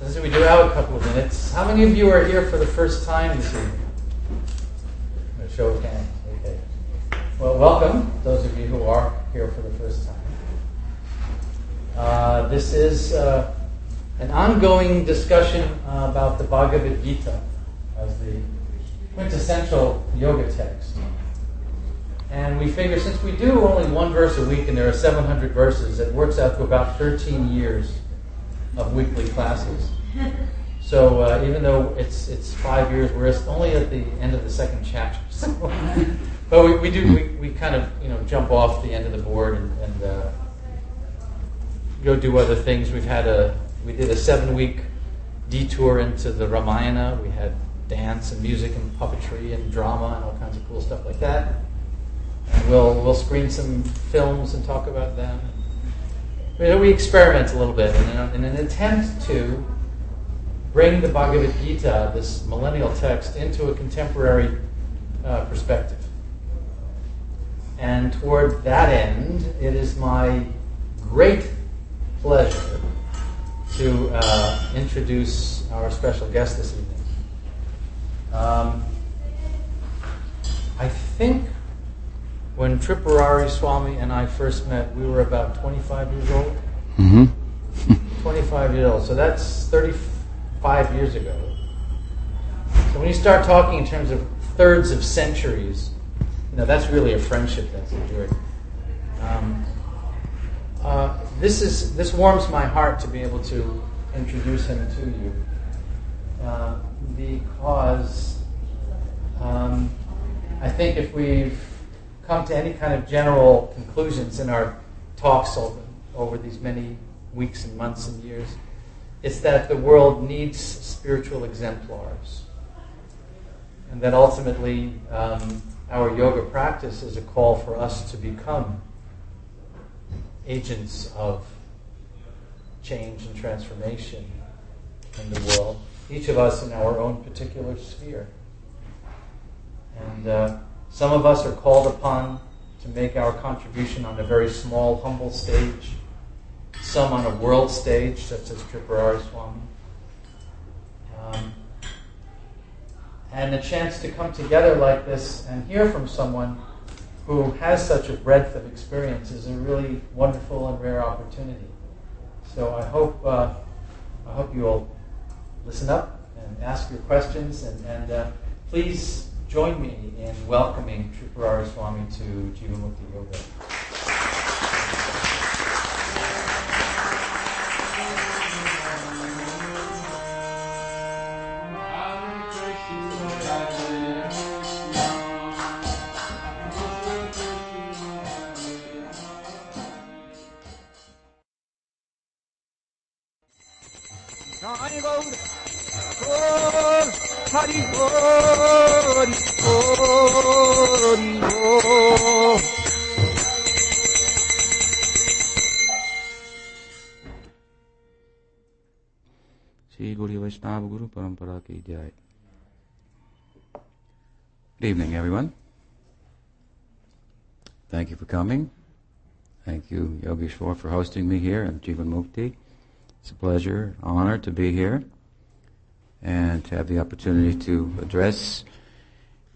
Since we do have a couple of minutes, how many of you are here for the first time this evening? A show of hands. Okay. Well, welcome, those of you who are here for the first time. Uh, this is uh, an ongoing discussion uh, about the Bhagavad Gita as the quintessential yoga text. And we figure since we do only one verse a week and there are 700 verses, it works out to about 13 years of weekly classes. So uh, even though it's it's five years, we're only at the end of the second chapter. So, but we, we do we, we kind of you know jump off the end of the board and, and uh, go do other things. We've had a we did a seven week detour into the Ramayana. We had dance and music and puppetry and drama and all kinds of cool stuff like that. And we'll we'll screen some films and talk about them. We experiment a little bit in an, attempt to bring the Bhagavad Gita, this millennial text, into a contemporary uh, perspective. And toward that end, it is my great pleasure to uh, introduce our special guest this evening. Um, I think when Tripurari Swami and I first met, we were about 25 years old. Mm-hmm. 25 years old. So that's 35 years ago. So when you start talking in terms of thirds of centuries, you know, that's really a friendship that's endured. Um, uh, this is this warms my heart to be able to introduce him to you uh, because um, I think if we've come to any kind of general conclusions in our talks over, these many weeks and months and years, it's that the world needs spiritual exemplars. And that ultimately, um, our yoga practice is a call for us to become agents of change and transformation in the world, each of us in our own particular sphere. And uh, some of us are called upon to make our contribution on a very small, humble stage. Some on a world stage, such as Tripurari Swami. Um, and a chance to come together like this and hear from someone who has such a breadth of experience is a really wonderful and rare opportunity. So I hope uh, I hope you will listen up and ask your questions and, and uh, please join me in welcoming Tripurari Swami to Jivamukti Yoga. Good evening, everyone. Thank you for coming. Thank you, Yogeshwar, for hosting me here at Jivan Mukti. It's a pleasure, honor to be here and to have the opportunity to address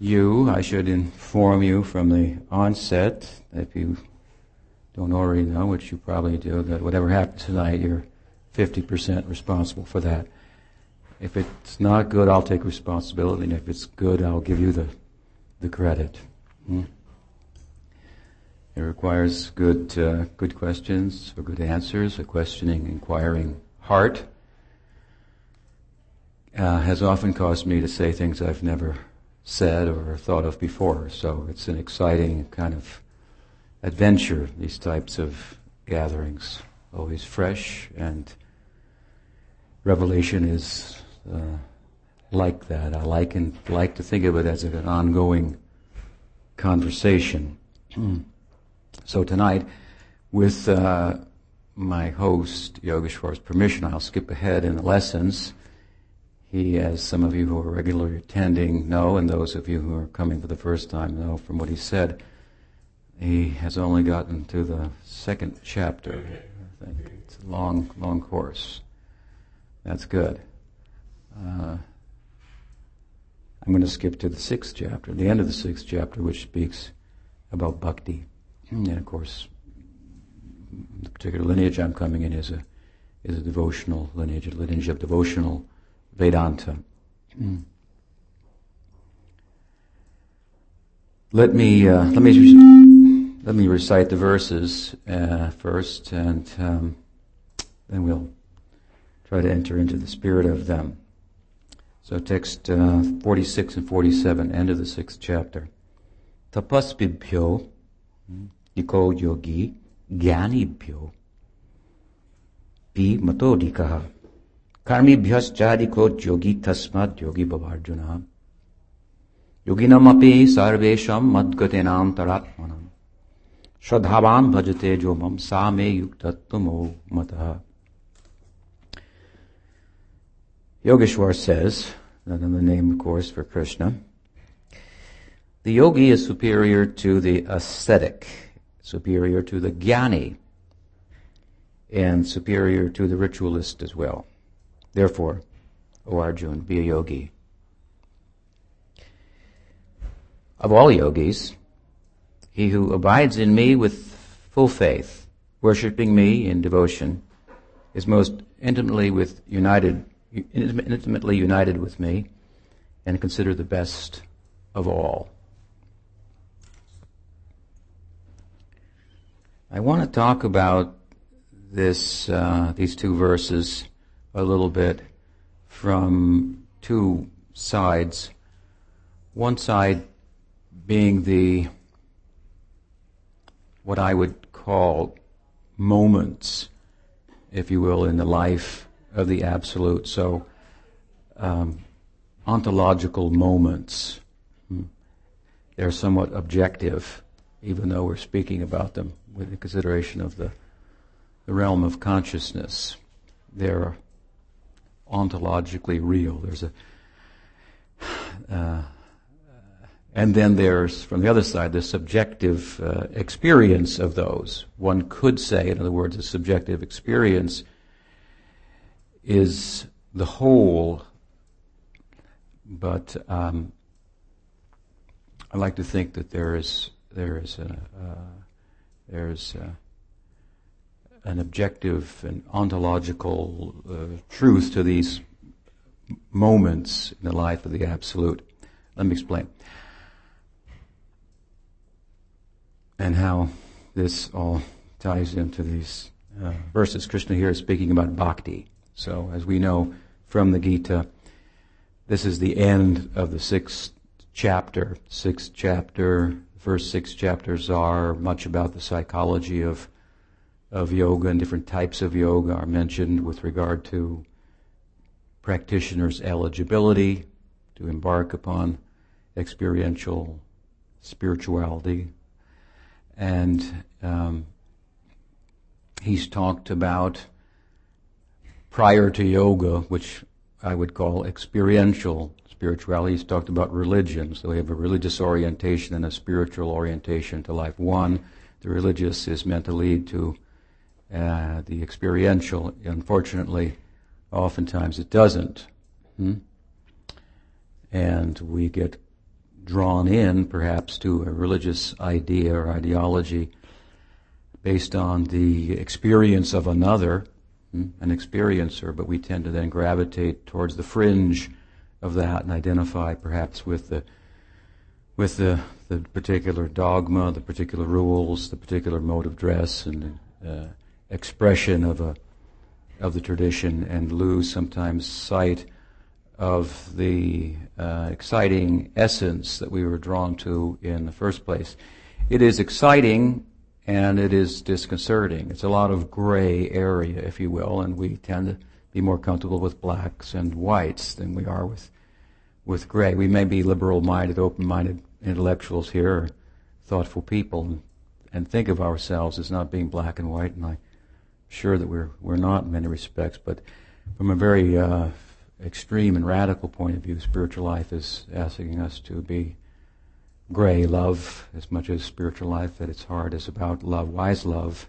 you. I should inform you from the onset, if you don't already know, which you probably do, that whatever happens tonight, you're 50% responsible for that. If it's not good, I'll take responsibility, and if it's good, I'll give you the, the credit. Hmm? It requires good, uh, good questions or good answers, a questioning, inquiring heart. Uh, has often caused me to say things I've never said or thought of before. So it's an exciting kind of adventure, these types of gatherings. Always fresh and revelation is uh, like that. I like and like to think of it as an ongoing conversation. so tonight, with uh, my host Yogeshwar's permission, I'll skip ahead in the lessons. He, as some of you who are regularly attending know, and those of you who are coming for the first time know from what he said, he has only gotten to the second chapter. I think it's a long, long course. That's good. Uh, I'm going to skip to the sixth chapter, the end of the sixth chapter, which speaks about bhakti. And of course, the particular lineage I'm coming in is a is a devotional lineage, a lineage of devotional Vedanta. Let me uh, let me let me recite the verses uh, first, and um, then we'll try to enter into the spirit of them. So, text uh, 46 and 47, end of the sixth chapter. Tapaspibhyo, iko yogi, ज्ञानीभ्यो पी मतोधिकः कर्मिभ्यश्चाधिको योगी तस्मात् योगी भवार्जुन योगिनमपि सर्वेषां मद्गतेनान्तरात्मनम् श्रद्धावान् भजते जो मम सा मे युक्तत्वमो मतः Yogeshwar says, the name, of course, for Krishna, the yogi is superior to the ascetic superior to the jnani, and superior to the ritualist as well. Therefore, O Arjun, be a yogi. Of all yogis, he who abides in me with full faith, worshipping me in devotion, is most intimately with united, intimately united with me, and consider the best of all. I want to talk about this, uh, these two verses a little bit from two sides. One side being the, what I would call moments, if you will, in the life of the Absolute. So, um, ontological moments. Hmm. They're somewhat objective, even though we're speaking about them with the consideration of the, the realm of consciousness. They're ontologically real. There's a, uh, and then there's, from the other side, the subjective uh, experience of those. One could say, in other words, a subjective experience is the whole, but um, I like to think that there is there is a, uh, there's uh, an objective and ontological uh, truth to these moments in the life of the Absolute. Let me explain. And how this all ties into these uh, verses. Krishna here is speaking about bhakti. So, as we know from the Gita, this is the end of the sixth chapter. Sixth chapter, first six chapters are much about the psychology of of yoga and different types of yoga are mentioned with regard to practitioners' eligibility to embark upon experiential spirituality. And um, he's talked about prior to yoga, which I would call experiential spirituality. He's talked about religion. So we have a religious orientation and a spiritual orientation to life. One, the religious is meant to lead to uh, the experiential. Unfortunately, oftentimes it doesn't. Hmm? And we get drawn in, perhaps, to a religious idea or ideology based on the experience of another? An experiencer, but we tend to then gravitate towards the fringe of that and identify perhaps with the with the, the particular dogma, the particular rules, the particular mode of dress and uh, expression of a of the tradition, and lose sometimes sight of the uh, exciting essence that we were drawn to in the first place. It is exciting and it is disconcerting. It's a lot of gray area, if you will, and we tend to be more comfortable with blacks and whites than we are with with gray. We may be liberal-minded, open-minded intellectuals here, thoughtful people, and, and think of ourselves as not being black and white. And I'm sure that we're we're not in many respects, but from a very uh, extreme and radical point of view, spiritual life is asking us to be gray love as much as spiritual life at its heart is about love, wise love.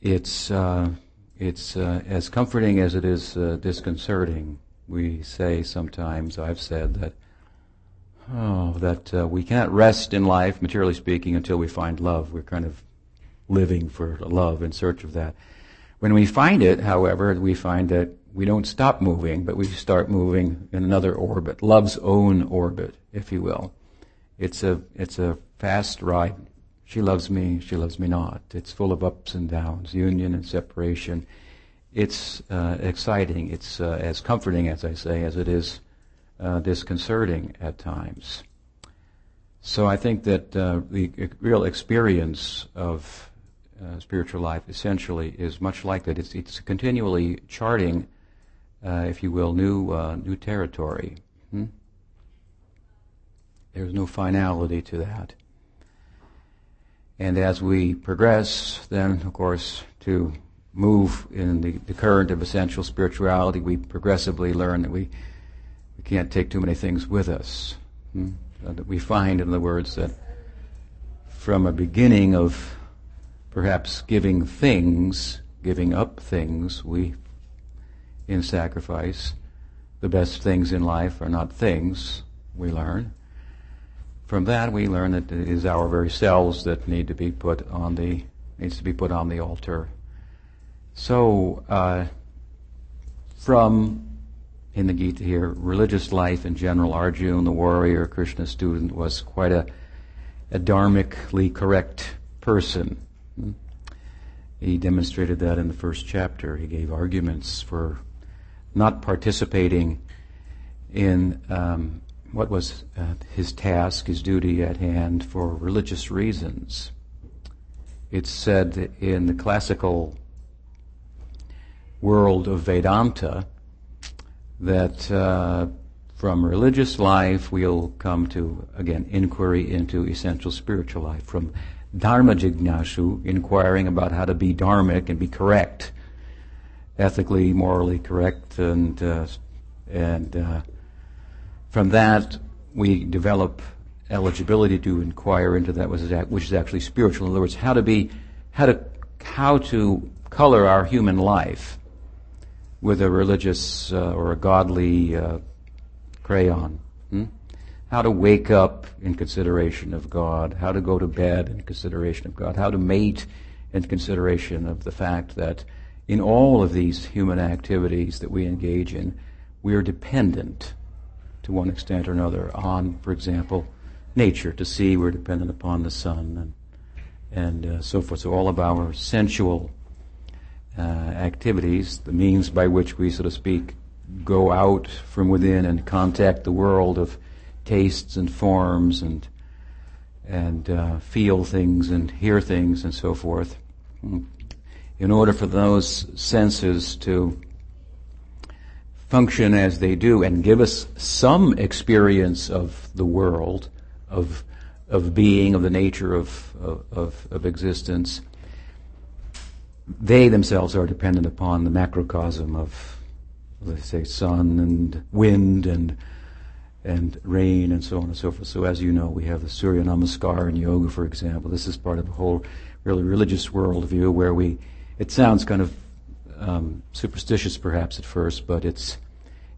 It's uh, it's uh, as comforting as it is uh, disconcerting. We say sometimes, I've said that, oh, that uh, we can't rest in life, materially speaking, until we find love. We're kind of living for love in search of that. When we find it, however, we find that we don't stop moving, but we start moving in another orbit, love's own orbit, if you will. It's a, it's a fast ride. She loves me, she loves me not. It's full of ups and downs, union and separation. It's uh, exciting. It's uh, as comforting, as I say, as it is uh, disconcerting at times. So I think that uh, the real experience of uh, spiritual life essentially is much like that. It's, it's continually charting, uh, if you will, new new territory. Hmm? There's no finality to that. And as we progress, then, of course, to move in the, the current of essential spirituality, we progressively learn that we, we can't take too many things with us. Hmm? That we find, in other words, that from a beginning of perhaps giving things, giving up things, we, in sacrifice, the best things in life are not things, we learn. From that, we learn that it is our very selves that need to be put on the needs to be put on the altar. So, uh, from in the Gita here, religious life in general, Arjuna, the warrior, Krishna student, was quite a, a dharmically correct person. He demonstrated that in the first chapter. He gave arguments for not participating in um, what was uh, his task, his duty at hand for religious reasons. It's said in the classical world of Vedanta that uh, from religious life we'll come to, again, inquiry into essential spiritual life. From dharma jignasu, inquiring about how to be dharmic and be correct, ethically, morally correct, and, uh, and uh, from that, we develop eligibility to inquire into that which is actually spiritual. In other words, how to be, how to, how to color our human life with a religious uh, or a godly uh, crayon. Hmm? How to wake up in consideration of God, how to go to bed in consideration of God, how to mate in consideration of the fact that in all of these human activities that we engage in, we are dependent to one extent or another on, for example, nature. To see, we're dependent upon the sun and, and uh, so forth. So all of our sensual uh, activities, the means by which we, so to speak, go out from within and contact the world of tastes and forms and and uh, feel things and hear things and so forth. In order for those senses to function as they do and give us some experience of the world, of, of being, of the nature of, of, of existence, they themselves are dependent upon the macrocosm of, let's say, sun and wind and and rain and so on and so forth. So as you know, we have the Surya Namaskar in yoga, for example. This is part of a whole really religious worldview where we, it sounds kind of um, superstitious perhaps at first, but it's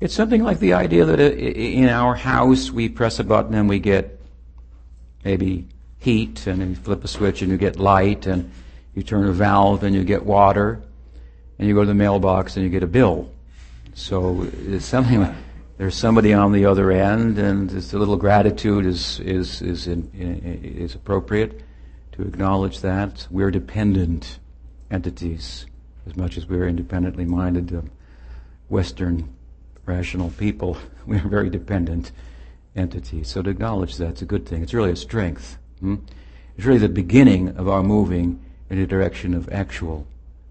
it's something like the idea that in our house we press a button and we get maybe heat, and you flip a switch and you get light, and you turn a valve and you get water, and you go to the mailbox and you get a bill. So it's something like there's somebody on the other end, and a little gratitude is is is in, is appropriate to acknowledge that we're dependent entities as much as we're independently minded. Western rational people. We are very dependent entities. So to acknowledge that's a good thing. It's really a strength. Hmm? It's really the beginning of our moving in the direction of actual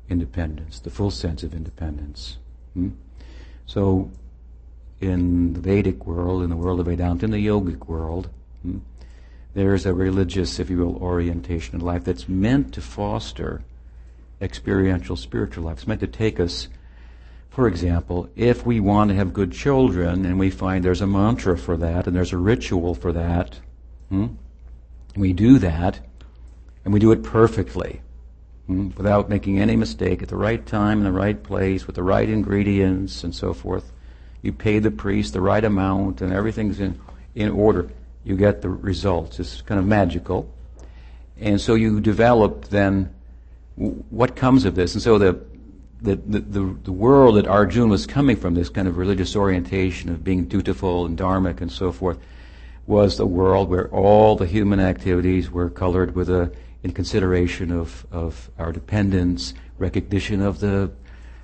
independence, the full sense of independence. Hmm? So in the Vedic world, in the world of Vedanta, in the yogic world, hmm, there's a religious, if you will, orientation in life that's meant to foster experiential spiritual life. It's meant to take us for example, if we want to have good children and we find there's a mantra for that and there's a ritual for that, hmm, we do that and we do it perfectly. hmm, without making any mistake, at the right time, in the right place, with the right ingredients and so forth. You pay the priest the right amount and everything's in, in order. You get the results. It's kind of magical. And so you develop then what comes of this. And so the, the, the, the, world that Arjuna was coming from, this kind of religious orientation of being dutiful and dharmic and so forth, was the world where all the human activities were colored with a in consideration of, of our dependence, recognition of the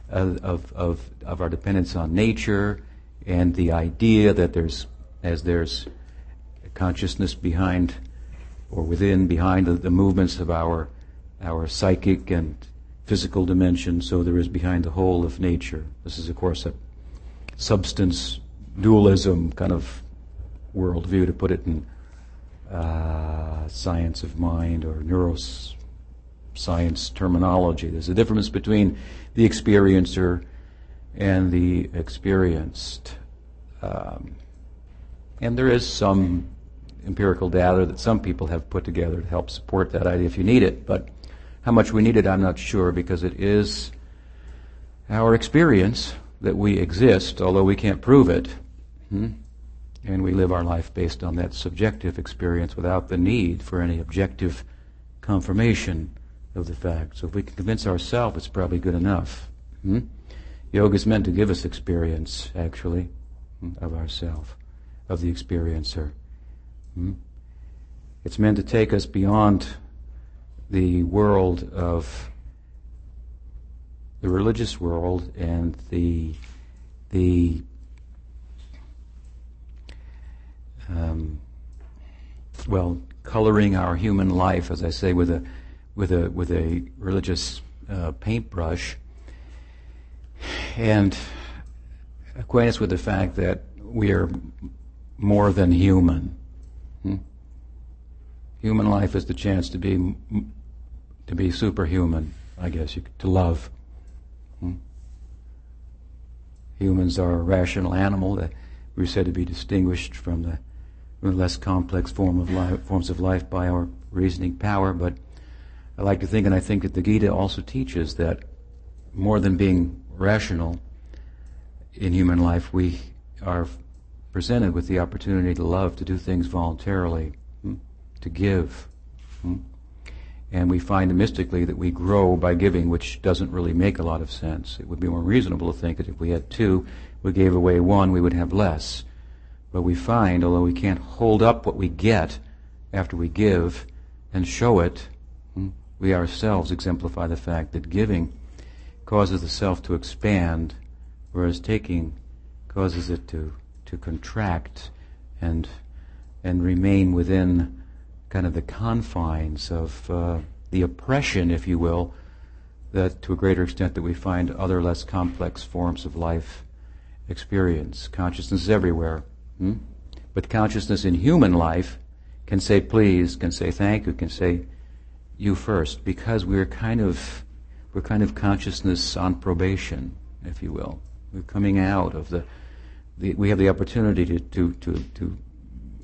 of, of, of our dependence on nature, and the idea that there's as there's consciousness behind or within behind the, the movements of our our psychic and physical dimension, so there is behind the whole of nature. This is of course a substance dualism kind of worldview, to put it in uh, science of mind or neuroscience terminology. There's a difference between the experiencer and the experienced. Um, and there is some empirical data that some people have put together to help support that idea if you need it. But how much we need it, I'm not sure because it is our experience that we exist, although we can't prove it. Hmm? And we live our life based on that subjective experience without the need for any objective confirmation of the fact. So if we can convince ourselves, it's probably good enough. Hmm? Yoga is meant to give us experience, actually, hmm, of ourself, of the experiencer. Hmm? It's meant to take us beyond the world of the religious world and the the um, well, coloring our human life, as I say, with a with a with a religious uh, paintbrush, and acquaint us with the fact that we are more than human. Hmm? Human life is the chance to be to be superhuman, I guess, you, to love. Hmm? Humans are a rational animal that we're said to be distinguished from the less complex form of life, forms of life by our reasoning power. But I like to think, and I think that the Gita also teaches that more than being rational in human life, we are presented with the opportunity to love, to do things voluntarily, hmm, to give. Hmm. And we find mystically that we grow by giving, which doesn't really make a lot of sense. It would be more reasonable to think that if we had two, we gave away one, we would have less. But we find, although we can't hold up what we get after we give and show it, hmm, we ourselves exemplify the fact that giving causes the self to expand, whereas taking causes it to, to contract and, and remain within kind of the confines of uh, the oppression, if you will, that to a greater extent that we find other less complex forms of life experience. Consciousness is everywhere. Hmm? But consciousness in human life can say please, can say thank you, can say you first, because we're kind of we're kind of consciousness on probation, if you will. We're coming out of the, the we have the opportunity to to to to,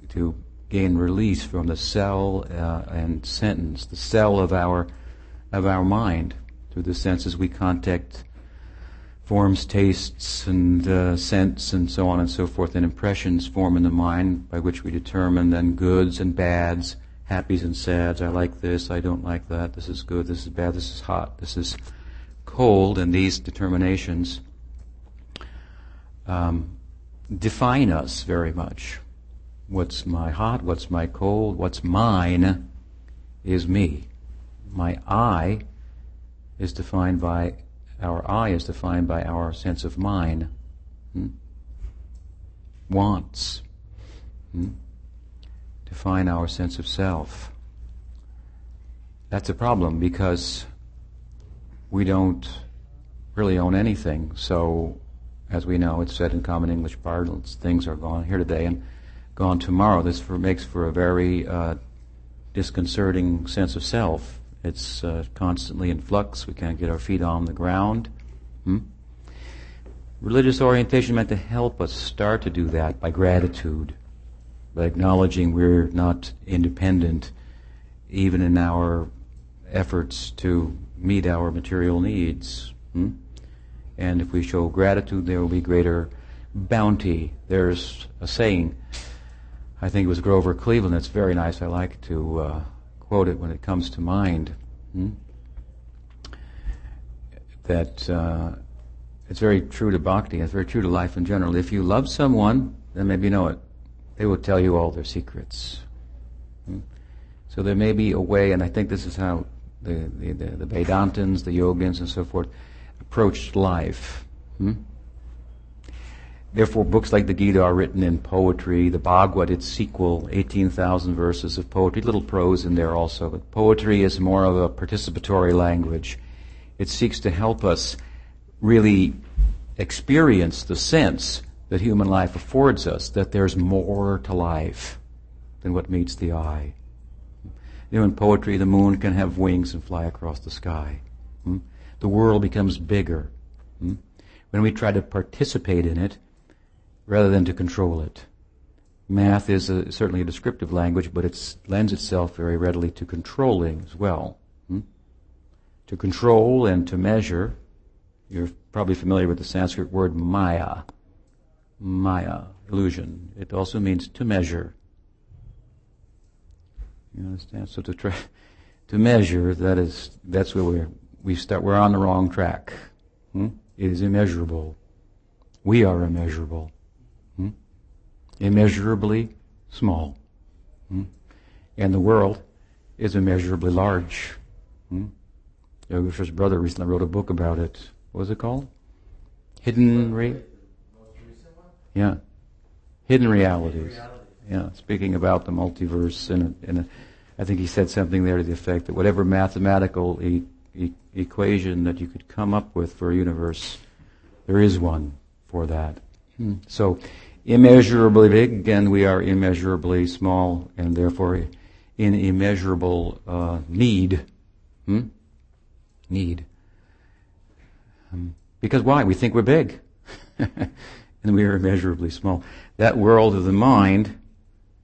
to gain release from the cell uh, and sentence, the cell of our of our mind through the senses we contact forms, tastes, and uh, scents, and so on and so forth, and impressions form in the mind by which we determine then goods and bads, happies and sads. I like this, I don't like that, this is good, this is bad, this is hot, this is cold, and these determinations um, define us very much. What's my hot, what's my cold, what's mine is me. My I is defined by our I is defined by our sense of mine, hmm? wants, hmm? define our sense of self. That's a problem because we don't really own anything. So, as we know, it's said in common English parlance, things are gone here today and gone tomorrow. This for, makes for a very uh, disconcerting sense of self it's uh, constantly in flux. We can't get our feet on the ground. Hmm? Religious orientation meant to help us start to do that by gratitude, by acknowledging we're not independent, even in our efforts to meet our material needs. Hmm? And if we show gratitude, there will be greater bounty. There's a saying, I think it was Grover Cleveland, that's very nice. I like to uh, quote it when it comes to mind. Hmm? That uh, it's very true to bhakti, it's very true to life in general. If you love someone, then maybe you know it. They will tell you all their secrets. Hmm? So there may be a way, and I think this is how the, the, the, the Vedantins, the Yogins, and so forth approached life. Hmm? Therefore, books like the Gita are written in poetry. The Bhagavata, its sequel, 18,000 verses of poetry, little prose in there also. But poetry is more of a participatory language. It seeks to help us really experience the sense that human life affords us, that there's more to life than what meets the eye. You know, in poetry, the moon can have wings and fly across the sky. Hmm? The world becomes bigger. Hmm? When we try to participate in it, rather than to control it. Math is a, certainly a descriptive language, but it lends itself very readily to controlling as well. Hmm? To control and to measure you're probably familiar with the Sanskrit word maya. Maya, illusion. It also means to measure. You understand? So to try to measure, that is that's where we're we start we're on the wrong track. Hmm? It is immeasurable. We are immeasurable. Immeasurably small. Hmm? And the world is immeasurably large. Hmm? Yogeshwar's brother recently wrote a book about it what was it called? Hidden re. Yeah, hidden realities. Yeah, speaking about the multiverse, and and I think he said something there to the effect that whatever mathematical e- e- equation that you could come up with for a universe, there is one for that. Hmm. So, immeasurably big, and we are immeasurably small, and therefore in immeasurable uh, need. Hmm? Need. Um, because why? We think we're big. and we are immeasurably small. That world of the mind,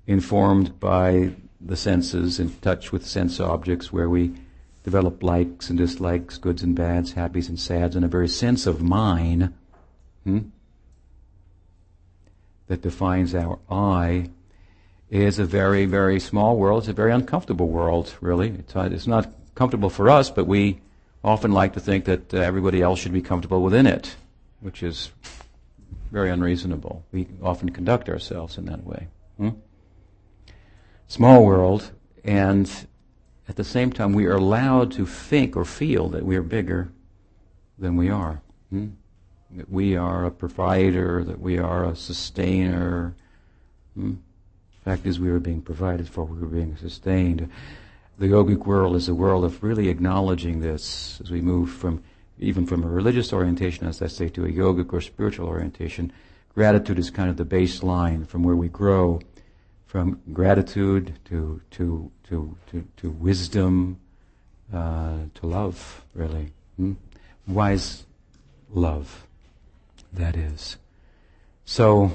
informed by the senses, in touch with sense objects, where we develop likes and dislikes, goods and bads, happies and sads, and a very sense of mine hmm, that defines our I, is a very, very small world. It's a very uncomfortable world, really. It's, uh, it's not comfortable for us, but we often like to think that uh, everybody else should be comfortable within it, which is very unreasonable. We often conduct ourselves in that way. Hmm? Small world, and at the same time, we are allowed to think or feel that we are bigger than we are. Hmm? That we are a provider, that we are a sustainer. Hmm? fact is, we are being provided for, we are being sustained the yogic world is a world of really acknowledging this as we move from even from a religious orientation, as I say, to a yogic or spiritual orientation. Gratitude is kind of the baseline from where we grow from gratitude to to to to, to wisdom uh, to love, really. Hmm? Wise love, that is. So,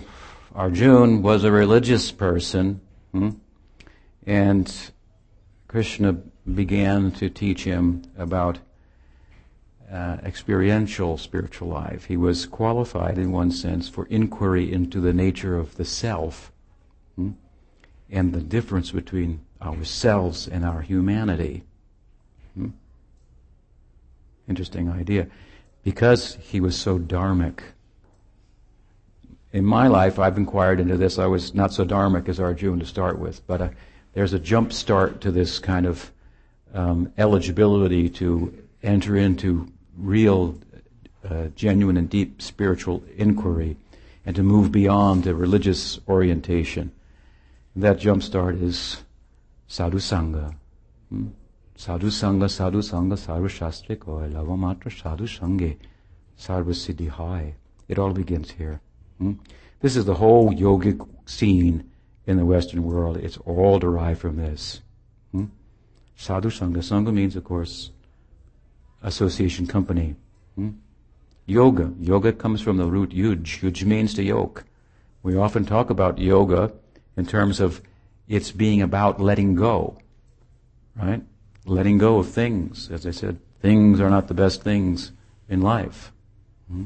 Arjun was a religious person, hmm? and Krishna began to teach him about uh, experiential spiritual life. He was qualified, in one sense, for inquiry into the nature of the self hmm, and the difference between ourselves and our humanity. Hmm. Interesting idea. Because he was so dharmic. In my life, I've inquired into this. I was not so dharmic as Arjuna to start with, but uh, there's a jump start to this kind of um, eligibility to enter into real, uh, genuine, and deep spiritual inquiry and to move beyond the religious orientation. And that jump start is sadhu sangha. Hmm? Sadhu sangha, sadhu sangha, koi, lavamatra sadhu sange, sarva siddhi hai. It all begins here. Hmm? This is the whole yogic scene in the Western world. It's all derived from this. Hmm? Sadhu Sangha. Sangha means, of course, association company. Hmm? Yoga. Yoga comes from the root yuj. Yuj means to yoke. We often talk about yoga in terms of it's being about letting go. Right? letting go of things. As I said, things are not the best things in life. Hmm?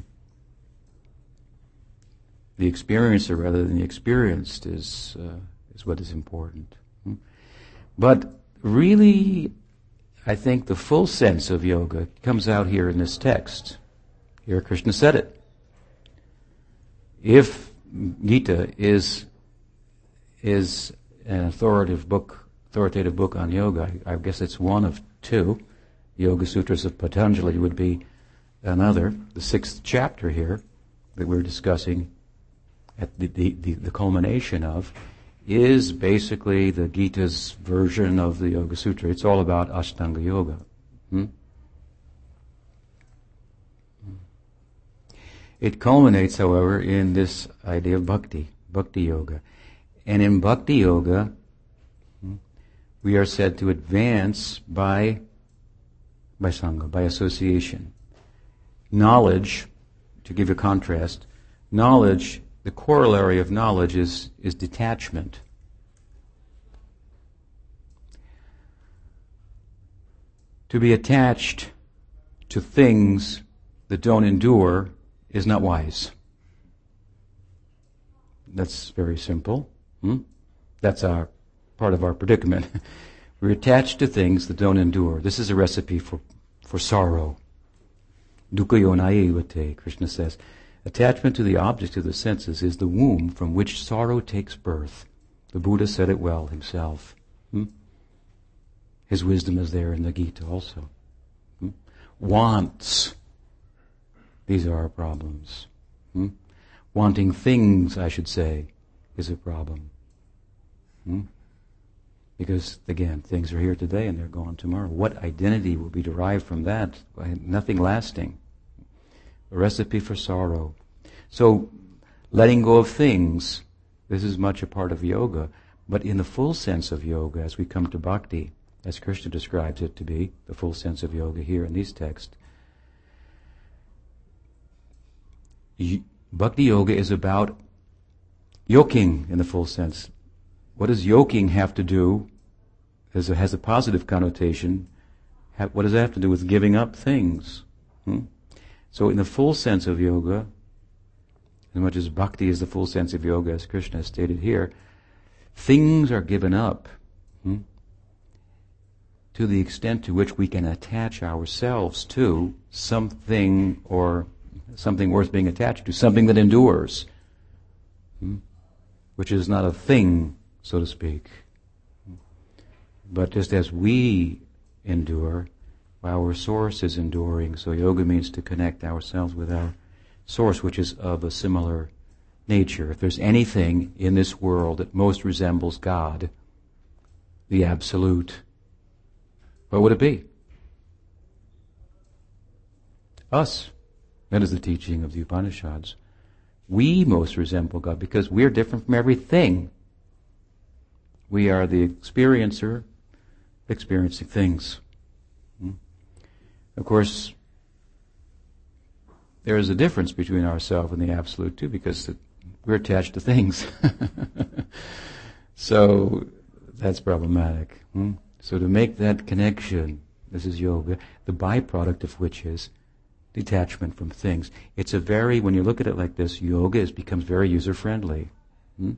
The experiencer rather than the experienced is, uh, is what is important. Hmm? But really, I think the full sense of yoga comes out here in this text. Here Krishna said it. If Gita is, is an authoritative book, authoritative book on yoga, I, I guess it's one of two. Yoga Sutras of Patanjali would be another, the sixth chapter here that we're discussing at the, the, the, the culmination of is basically the Gita's version of the Yoga Sutra. It's all about Ashtanga Yoga. Hmm? It culminates, however, in this idea of bhakti, bhakti yoga. And in bhakti yoga, hmm, we are said to advance by, by sangha, by association. Knowledge, to give a contrast, knowledge the corollary of knowledge is, is detachment. To be attached to things that don't endure is not wise. That's very simple. Hmm? That's our part of our predicament. We're attached to things that don't endure. This is a recipe for, for sorrow. Dukkhayo naivate, Krishna says. Attachment to the object of the senses is the womb from which sorrow takes birth. The Buddha said it well himself. Hmm? His wisdom is there in the Gita also. Hmm? Wants. These are our problems. Hmm? Wanting things, I should say, is a problem. Hmm? Because, again, things are here today and they're gone tomorrow. What identity will be derived from that? Nothing lasting a recipe for sorrow. So, letting go of things, this is much a part of yoga, but in the full sense of yoga, as we come to bhakti, as Krishna describes it to be, the full sense of yoga here in these texts, bhakti yoga is about yoking in the full sense. What does yoking have to do? It has a positive connotation. What does that have to do with giving up things? Hmm? So in the full sense of yoga, as much as bhakti is the full sense of yoga, as Krishna has stated here, things are given up hmm, to the extent to which we can attach ourselves to something or something worth being attached to, something that endures, hmm, which is not a thing, so to speak. But just as we endure, our source is enduring. So yoga means to connect ourselves with our source, which is of a similar nature. If there's anything in this world that most resembles God, the absolute, what would it be? Us. That is the teaching of the Upanishads. We most resemble God because we're different from everything. We are the experiencer experiencing things. Of course, there is a difference between ourselves and the absolute too, because we're attached to things. so that's problematic. Hmm? So to make that connection, this is yoga, the byproduct of which is detachment from things. It's a very, when you look at it like this, yoga is, becomes very user friendly. Hmm?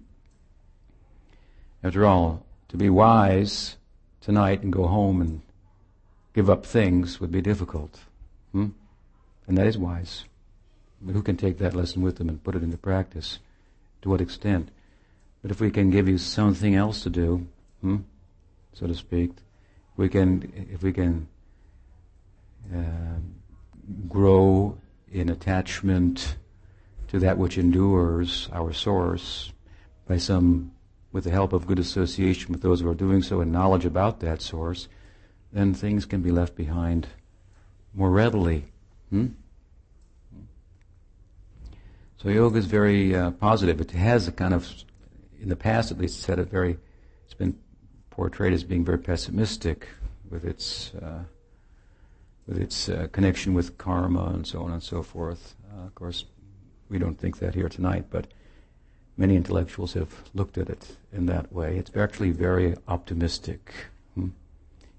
After all, to be wise tonight and go home and give up things would be difficult. Hmm? And that is wise. But who can take that lesson with them and put it into practice? To what extent? But if we can give you something else to do, hmm, so to speak, we can, if we can uh, grow in attachment to that which endures, our source, by some, with the help of good association with those who are doing so and knowledge about that source, then things can be left behind more readily. Hmm? So yoga is very uh, positive. It has a kind of, in the past at least, said it very. It's been portrayed as being very pessimistic with its uh, with its uh, connection with karma and so on and so forth. Uh, of course, we don't think that here tonight, but many intellectuals have looked at it in that way. It's actually very optimistic. Hmm?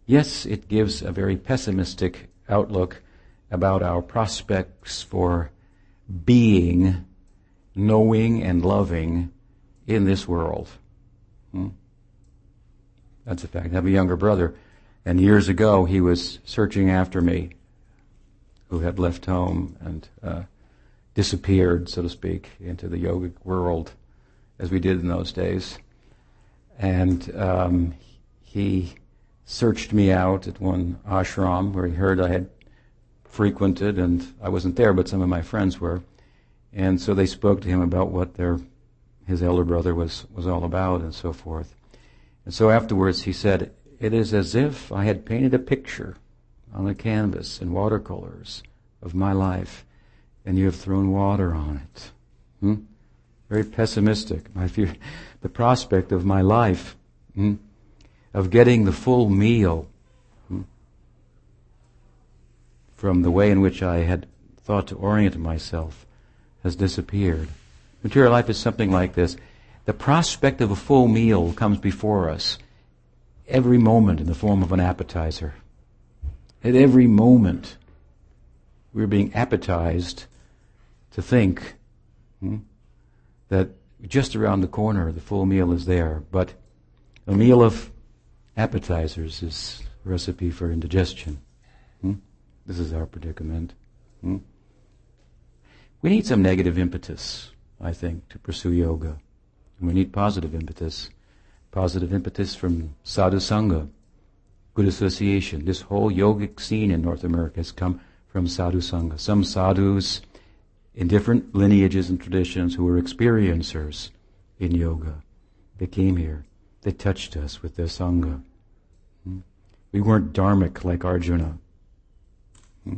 Yes, it gives a very pessimistic outlook about our prospects for being, knowing, and loving in this world. Hmm? That's a fact. I have a younger brother, and years ago he was searching after me, who had left home and uh, disappeared, so to speak, into the yogic world, as we did in those days. And um, he searched me out at one ashram where he heard I had frequented, and I wasn't there, but some of my friends were. And so they spoke to him about what their his elder brother was, was all about and so forth. And so afterwards he said, It is as if I had painted a picture on a canvas in watercolors of my life, and you have thrown water on it. Hmm? Very pessimistic. My the prospect of my life, hmm? Of getting the full meal hmm? from the way in which I had thought to orient myself has disappeared. Material life is something like this. The prospect of a full meal comes before us every moment in the form of an appetizer. At every moment, we're being appetized to think hmm, that just around the corner the full meal is there. But a meal of appetizers is recipe for indigestion. Hmm? This is our predicament. Hmm? We need some negative impetus, I think, to pursue yoga. And we need positive impetus. Positive impetus from sadhu sangha, good association. This whole yogic scene in North America has come from sadhu sangha. Some sadhus in different lineages and traditions who were experiencers in yoga. They came here. They touched us with their sangha. Hmm? We weren't dharmic like Arjuna. Hmm?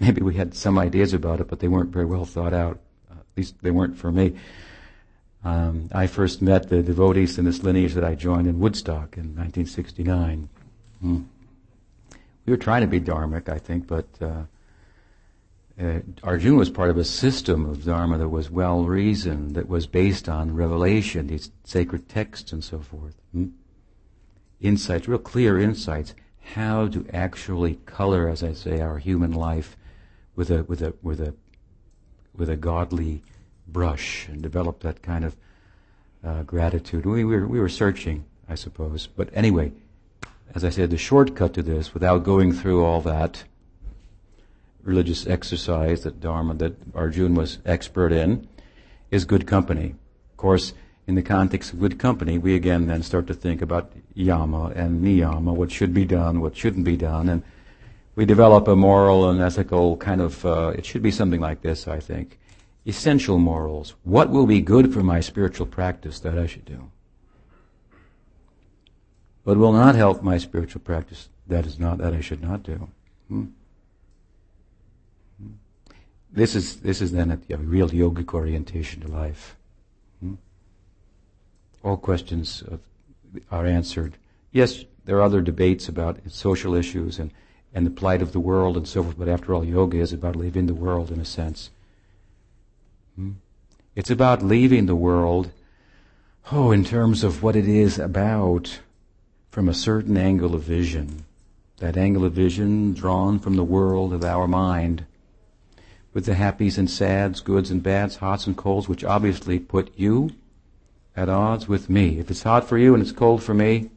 Maybe we had some ideas about it, but they weren't very well thought out. Uh, at least they weren't for me. Um, I first met the devotees in this lineage that I joined in Woodstock in 1969. Hmm. We were trying to be dharmic, I think, but uh, uh, Arjuna was part of a system of dharma that was well reasoned, that was based on revelation, these sacred texts and so forth. Hmm? Insights, real clear insights, how to actually color, as I say, our human life with a with a with a with a godly brush and develop that kind of uh, gratitude. We, we, were, we were searching, I suppose. But anyway, as I said, the shortcut to this, without going through all that religious exercise that Dharma, that Arjun was expert in, is good company. Of course, in the context of good company, we again then start to think about yama and niyama, what should be done, what shouldn't be done, and we develop a moral and ethical kind of, uh, it should be something like this, I think essential morals. What will be good for my spiritual practice that I should do? What will not help my spiritual practice that is not that I should not do? Hmm? This is this is then a, a real yogic orientation to life. Hmm? All questions of, are answered. Yes, there are other debates about social issues and, and the plight of the world and so forth, but after all, yoga is about leaving the world in a sense. Hmm? It's about leaving the world, oh, in terms of what it is about from a certain angle of vision. That angle of vision drawn from the world of our mind, with the happies and sads, goods and bads, hots and colds, which obviously put you at odds with me. If it's hot for you and it's cold for me,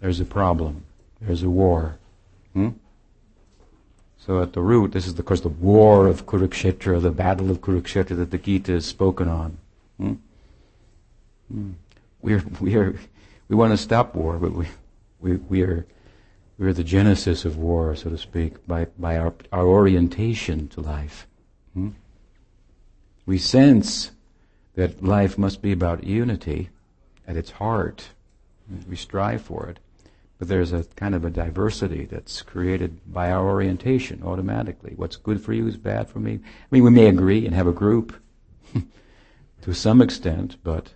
there's a problem. There's a war. Hmm? So at the root, this is of course the war of Kurukshetra, the battle of Kurukshetra that the Gita is spoken on. Hmm? Hmm. We're, we are, we want to stop war, but we, we, we are, we are the genesis of war, so to speak, by, by our, our orientation to life. Hmm? We sense that life must be about unity at its heart. We strive for it. But there's a kind of a diversity that's created by our orientation automatically. What's good for you is bad for me. I mean, we may agree and have a group to some extent, but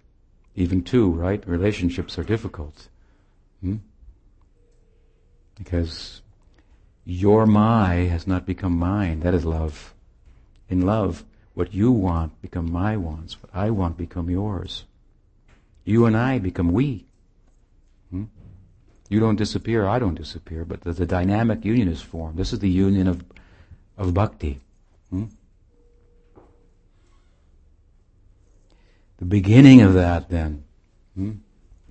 even two, right? Relationships are difficult. Hmm? Because your my has not become mine. That is love. In love, what you want become my wants. What I want become yours. You and I become we. Hmm? You don't disappear, I don't disappear, but the, the, dynamic union is formed. This is the union of, of bhakti. Hmm? The beginning of that, then, hmm?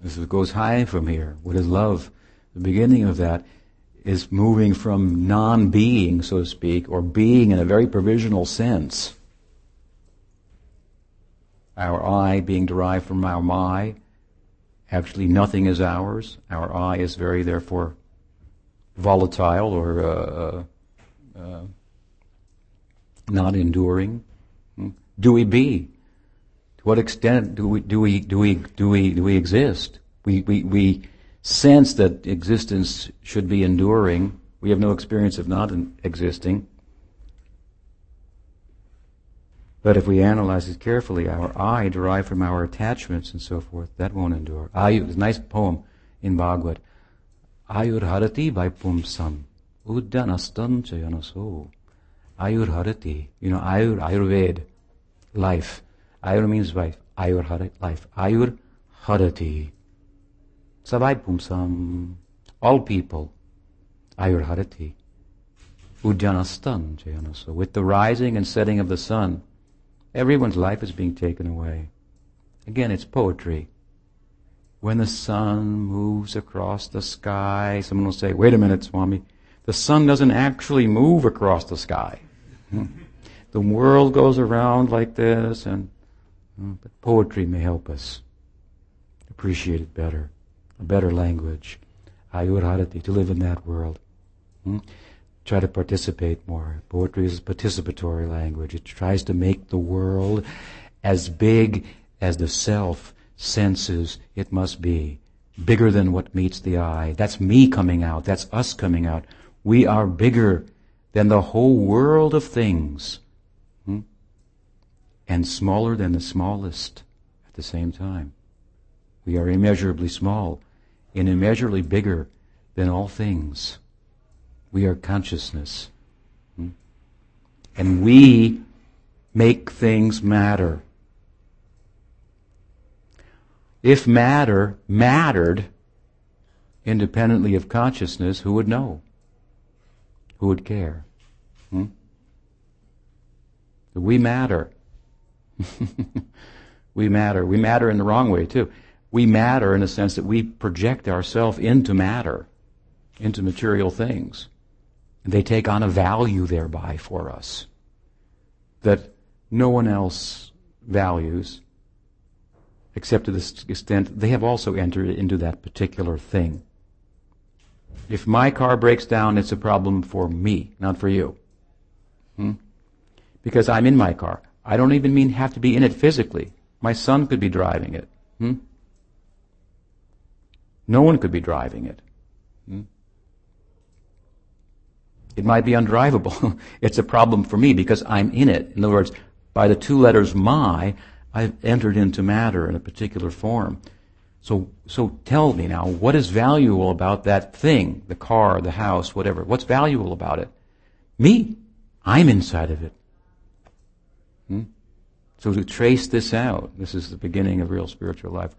this goes high from here. What is love? The beginning of that is moving from non-being, so to speak, or being in a very provisional sense. Our I being derived from our my. Actually, nothing is ours. Our I is very, therefore, volatile or uh, uh, uh not enduring. Hmm? Do we be? To what extent do we do we do we do we do we exist? We we we sense that existence should be enduring. We have no experience of not existing. But if we analyze it carefully, our I derived from our attachments and so forth, that won't endure. Ayur, there's a nice poem in Bhagavad. Ayur harati by pumsam. Uddanastan chayanaso. Ayur harati. You know, Ayur, Ayurved, life. Ayur means life. Ayur harati, life. Ayur Savai pumsam. All people. Ayur harati. Udjanastan jayanaso. With the rising and setting of the sun, everyone's life is being taken away. Again, it's poetry. When the sun moves across the sky, someone will say, wait a minute, Swami, the sun doesn't actually move across the sky. Hmm. the world goes around like this, and hmm, but poetry may help us appreciate it better a better language, ayurharati, to live in that world. Hmm? Try to participate more. Poetry is a participatory language. It tries to make the world as big as the self senses it must be. Bigger than what meets the eye. That's me coming out. That's us coming out. We are bigger than the whole world of things. Hmm? And smaller than the smallest at the same time. We are immeasurably small and immeasurably bigger than all things. We are consciousness. Hmm? And we make things matter. If matter mattered independently of consciousness, who would know? Who would care? Hmm? We matter. we matter. We matter in the wrong way, too we matter in a sense that we project ourselves into matter, into material things. And they take on a value thereby for us that no one else values, except to the extent they have also entered into that particular thing. If my car breaks down, it's a problem for me, not for you. Hmm? Because I'm in my car. I don't even mean have to be in it physically. My son could be driving it. Hmm? No one could be driving it. Hmm? It might be undrivable. it's a problem for me because I'm in it. In other words, by the two letters my, I've entered into matter in a particular form. So, so tell me now, what is valuable about that thing, the car, the house, whatever? What's valuable about it? Me. I'm inside of it. Hmm? So to trace this out, this is the beginning of real spiritual life.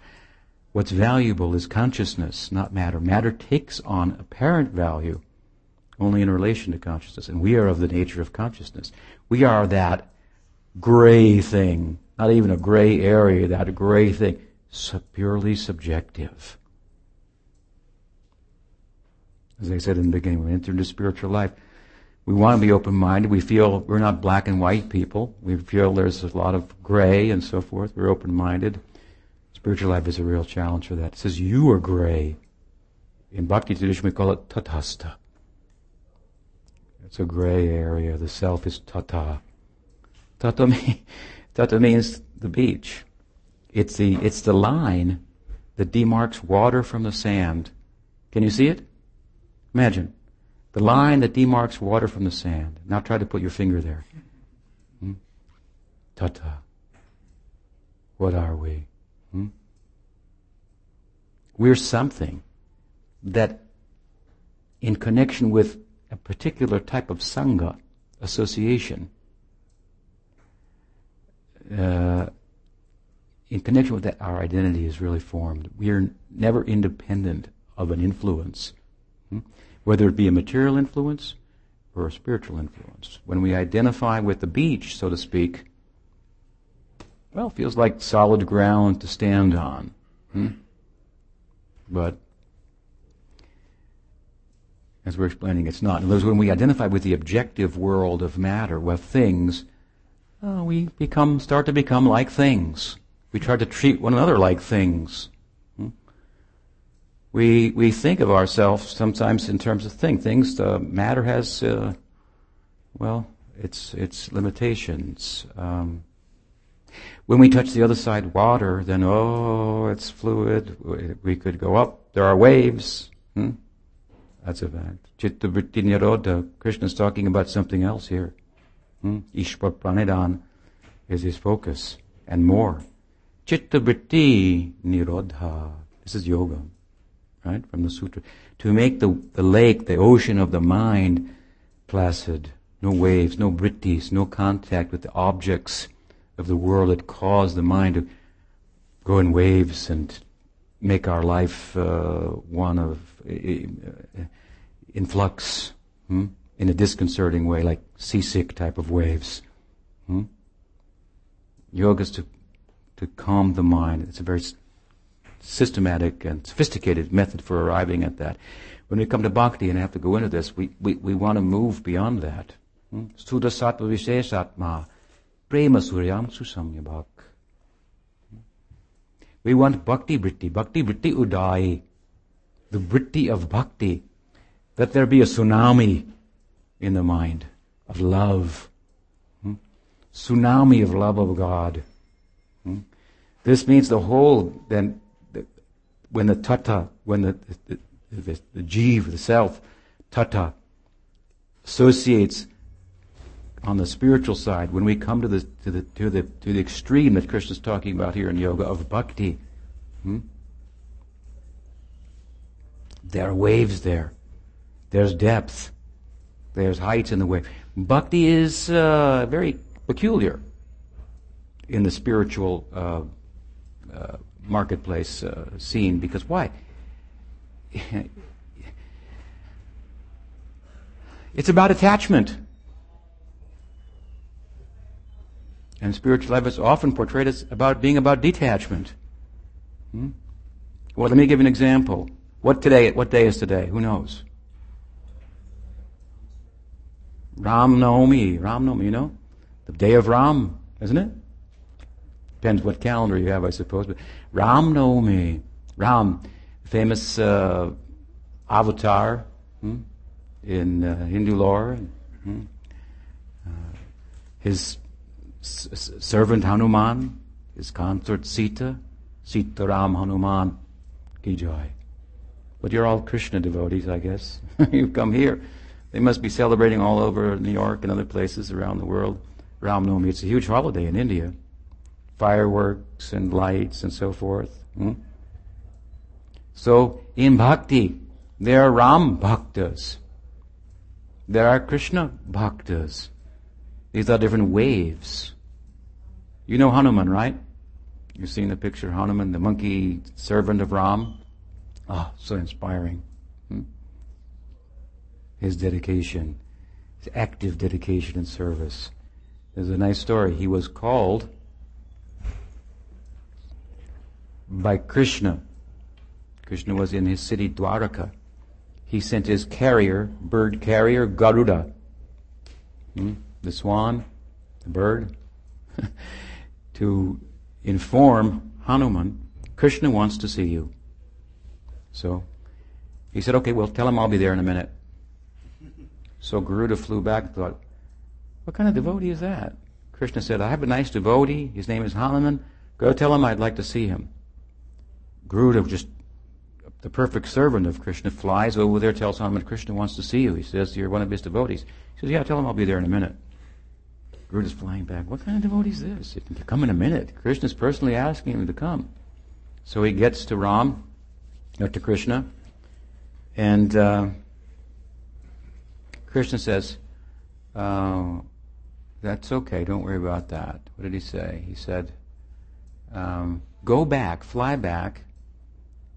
What's valuable is consciousness, not matter. Matter takes on apparent value only in relation to consciousness, and we are of the nature of consciousness. We are that gray thing, not even a gray area, that gray thing, purely subjective. As I said in the beginning, we enter into spiritual life. We want to be open-minded. We feel we're not black and white people. We feel there's a lot of gray and so forth. We're open-minded. Spiritual life is a real challenge for that. It says you are gray. In Bhakti tradition we call it tatasta. It's a gray area. The self is tata. Tata, tata means the beach. It's the, it's the line that demarks water from the sand. Can you see it? Imagine. The line that demarks water from the sand. Now try to put your finger there. Hmm? Tata. What are we? We're something that, in connection with a particular type of sangha, association, uh, in connection with that, our identity is really formed. We are never independent of an influence, hmm? whether it be a material influence or a spiritual influence. When we identify with the beach, so to speak, well, feels like solid ground to stand on. Hmm? But as we're explaining, it's not. In other words, when we identify with the objective world of matter, with things, uh, we become start to become like things. We try to treat one another like things. Hmm? We we think of ourselves sometimes in terms of thing. Things. Uh, matter has, uh, well, its its limitations. Um, when we touch the other side, water, then oh, it's fluid. We could go up. There are waves. Hmm? That's a fact. Chitta Vritti Nirodha. Krishna's talking about something else here. Hmm? Ishwar is his focus and more. Chitta Vritti Nirodha. This is yoga, right? From the sutra. To make the, the lake, the ocean of the mind placid. No waves, no vrittis, no contact with the objects of the world that cause the mind to go in waves and make our life uh, one of uh, influx hmm? in a disconcerting way, like seasick type of waves. Hmm? Yoga is to, to calm the mind. It's a very systematic and sophisticated method for arriving at that. When we come to bhakti and have to go into this, we, we, we want to move beyond that. Hmm? Sudha sattva visheshatma prema suryam susamyabhak. We want bhakti vritti, bhakti vritti udai, the vritti of bhakti, that there be a tsunami in the mind of love, hmm? tsunami of love of God. Hmm? This means the whole, then, the, when the tata, when the, the, the, the jiv, the self, tata, associates on the spiritual side, when we come to the to the to the to the extreme that Krishna's talking about here in yoga of bhakti, hmm? there are waves there. There's depth. There's heights in the wave. Bhakti is uh, very peculiar in the spiritual uh, uh, marketplace uh, scene because why? it's about attachment. And spiritual life is often portrayed as about being about detachment. Hmm? Well, let me give an example. What today? What day is today? Who knows? Ram Navami, Ram Navami, you know, the day of Ram, isn't it? Depends what calendar you have, I suppose. But Ram Navami, Ram, famous uh, avatar hmm, in uh, Hindu lore. Hmm, uh, his servant Hanuman, his consort Sita, Sita Ram Hanuman ki jai. But you're all Krishna devotees, I guess. You've come here. They must be celebrating all over New York and other places around the world. Ram Navami, it's a huge holiday in India. Fireworks and lights and so forth. Hmm? So, in bhakti, there are Ram bhaktas. There are Krishna bhaktas. These are different waves. You know Hanuman, right? You've seen the picture Hanuman, the monkey servant of Ram. Ah, oh, so inspiring. Hmm? His dedication, his active dedication and service. There's a nice story. He was called by Krishna. Krishna was in his city Dwaraka. He sent his carrier, bird carrier, Garuda. Hmm? The swan, the bird, to inform Hanuman, Krishna wants to see you. So he said, okay, well, tell him I'll be there in a minute. So Garuda flew back and thought, what kind of devotee is that? Krishna said, I have a nice devotee. His name is Hanuman. Go tell him I'd like to see him. Garuda, just the perfect servant of Krishna, flies over there, tells Hanuman, Krishna wants to see you. He says, you're one of his devotees. He says, yeah, tell him I'll be there in a minute. Garuda's flying back. What kind of devotee is this? It can come in a minute. Krishna's personally asking him to come. So he gets to Ram, or to Krishna, and uh, Krishna says, uh, that's okay, don't worry about that. What did he say? He said, um, go back, fly back,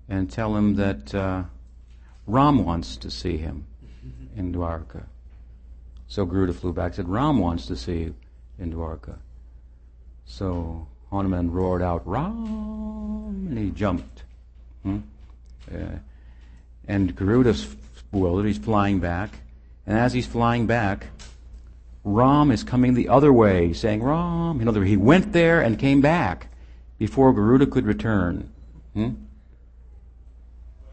and tell him that uh, Ram wants to see him in Dwarka. So Garuda flew back and said, Ram wants to see you in Dwarka. So Hanuman roared out, Ram, and he jumped. Hmm? Uh, and Garuda's bewildered, he's flying back. And as he's flying back, Ram is coming the other way, saying, Ram. In other words, he went there and came back before Garuda could return. Hmm?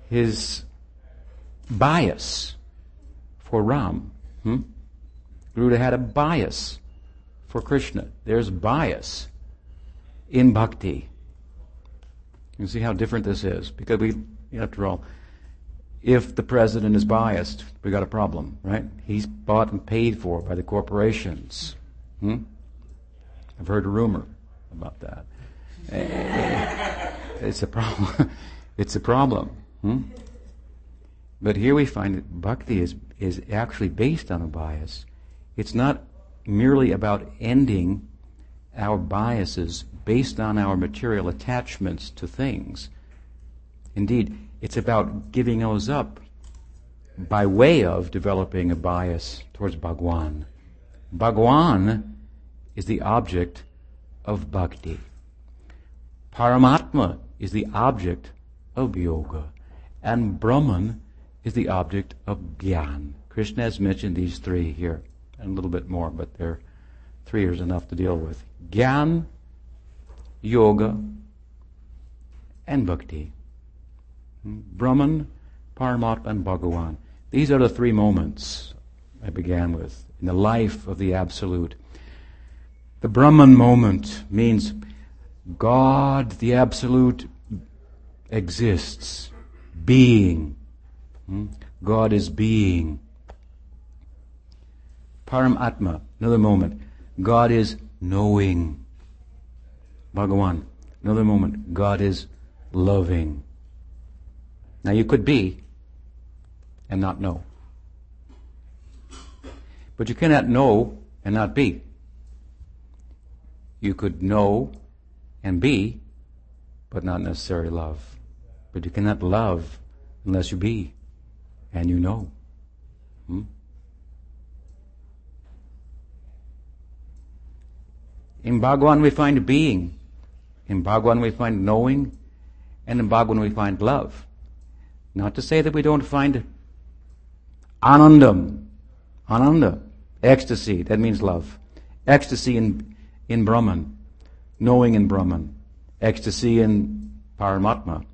His bias for Ram. Hmm? Garuda had a bias for Krishna. There's bias in bhakti. You see how different this is? Because we, after all, if the president is biased, we got a problem, right? He's bought and paid for by the corporations. Hmm? I've heard a rumor about that. it's a problem. it's a problem. Hmm? But here we find that bhakti is, is actually based on a bias. It's not merely about ending our biases based on our material attachments to things. Indeed, it's about giving those up by way of developing a bias towards Bhagwan. Bhagwan is the object of bhakti. Paramatma is the object of yoga. And Brahman is the object of Gyan. Krishna has mentioned these three here, and a little bit more, but there three is enough to deal with. Gyan, Yoga, and Bhakti. Brahman, Paramatma, and Bhagawan. These are the three moments I began with in the life of the Absolute. The Brahman moment means God, the Absolute, exists, being. Hmm? God is being. Paramatma, another moment. God is knowing. Bhagawan, another moment. God is loving. Now you could be and not know. But you cannot know and not be. You could know and be, but not necessarily love. But you cannot love unless you be and you know. Hmm? In Bhagwan we find being. In Bhagwan we find knowing. And in Bhagwan we find love. Not to say that we don't find anandam, ananda, ecstasy, that means love. Ecstasy in, in Brahman, knowing in Brahman. Ecstasy in Paramatma,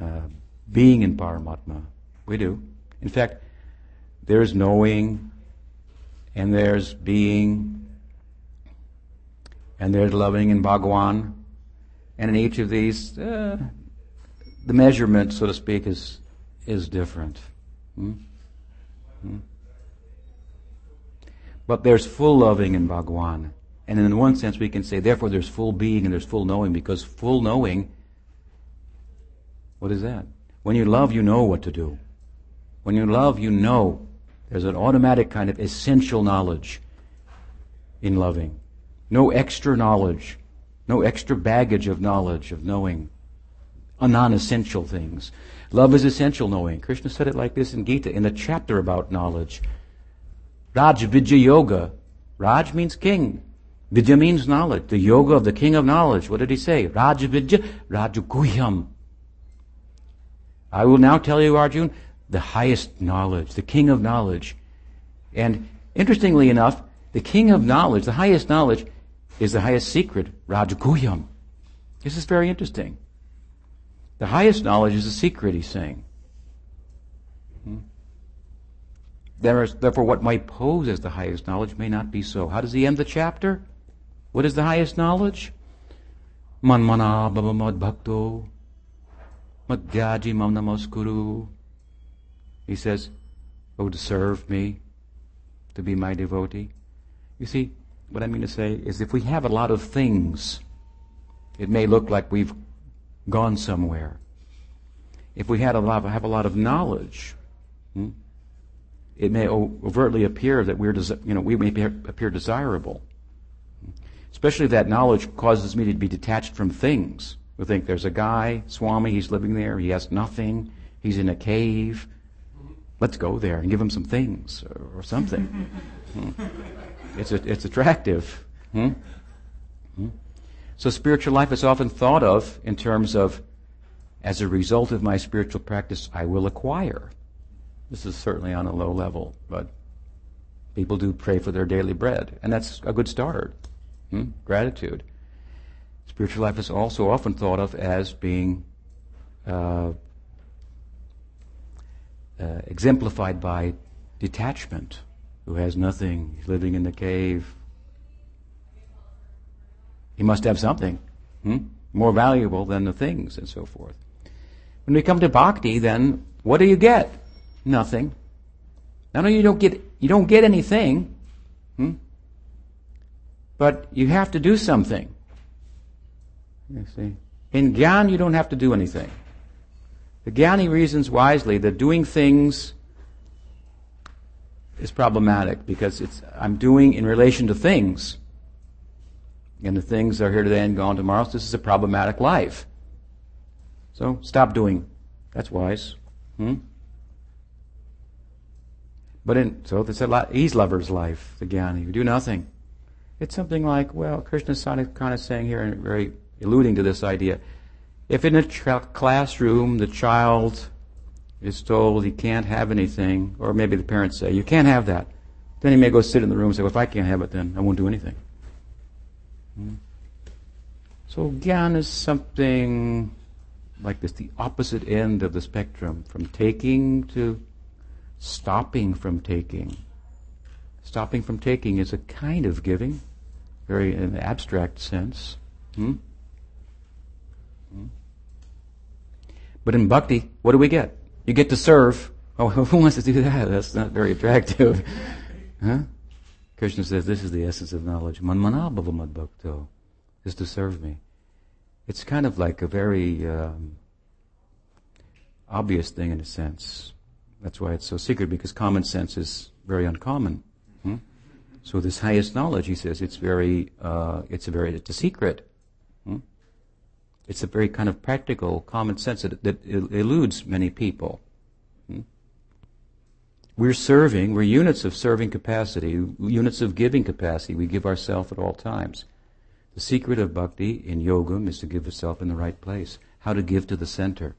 uh, being in Paramatma. We do. In fact, there's knowing, and there's being, and there's loving in Bhagwan, and in each of these, uh, the measurement, so to speak, is is different. Hmm? Hmm? But there's full loving in Bhagwan. And in one sense, we can say, therefore, there's full being and there's full knowing, because full knowing, what is that? When you love, you know what to do. When you love, you know. There's an automatic kind of essential knowledge in loving. No extra knowledge, no extra baggage of knowledge, of knowing non-essential things. Love is essential knowing. Krishna said it like this in Gita in the chapter about knowledge. Raj Vidya Yoga. Raj means king. Vidya means knowledge. The yoga of the king of knowledge. What did he say? Raj Vidya. I will now tell you, Arjun, the highest knowledge, the king of knowledge. And interestingly enough, the king of knowledge, the highest knowledge, is the highest secret, Rajaguhyam. This is very interesting. The highest knowledge is a secret, he's saying. Hmm? Therefore, what might pose as the highest knowledge may not be so. How does he end the chapter? What is the highest knowledge? Manmana bhavamad bhakto madhyaji mam namaskuru. He says, Oh, to serve me, to be my devotee. You see, what I mean to say is if we have a lot of things, it may look like we've gone somewhere. If we had a lot, have a lot of knowledge, hmm, it may overtly appear that we're, you know, we may appear desirable. Especially if that knowledge causes me to be detached from things. We think there's a guy, Swami, he's living there, he has nothing, he's in a cave. Let's go there and give him some things or, or something. hmm. It's, a, it's attractive. Hmm? Hmm? So spiritual life is often thought of in terms of, as a result of my spiritual practice, I will acquire. This is certainly on a low level, but people do pray for their daily bread, and that's a good start. Hmm? Gratitude. Spiritual life is also often thought of as being uh, uh, exemplified by detachment. Who has nothing, living in the cave. He must have something hmm? more valuable than the things and so forth. When we come to bhakti, then what do you get? Nothing. Not only you don't get you don't get anything, hmm? but you have to do something. You see, in gyan you don't have to do anything. The Jnani reasons wisely that doing things is problematic because it's I'm doing in relation to things. And the things are here today and gone tomorrow. So this is a problematic life. So stop doing. That's wise. Hmm? But in so it's a lot ease lover's life, the Jnani. You do nothing. It's something like, well, Krishna's kind of saying here and very alluding to this idea. If in a tra- classroom the child is told he can't have anything, or maybe the parents say, you can't have that, then he may go sit in the room and say, well, if I can't have it, then I won't do anything. Hmm. So gyan is something like this, the opposite end of the spectrum, from taking to stopping from taking. Stopping from taking is a kind of giving, very in an abstract sense. Hmm? Hmm? But in bhakti, what do we get? You get to serve. Oh, who wants to do that? That's not very attractive. huh? Krishna says this is the essence of knowledge. Manmana bhavamad bhakto is to serve me. It's kind of like a very um, obvious thing in a sense. That's why it's so secret because common sense is very uncommon. Hmm? So this highest knowledge, he says, it's very, uh, it's a very, it's a secret. It's a very kind of practical common sense that, that eludes many people. Hmm? We're serving, we're units of serving capacity, units of giving capacity. We give ourselves at all times. The secret of bhakti in yogam is to give yourself in the right place. How to give to the center.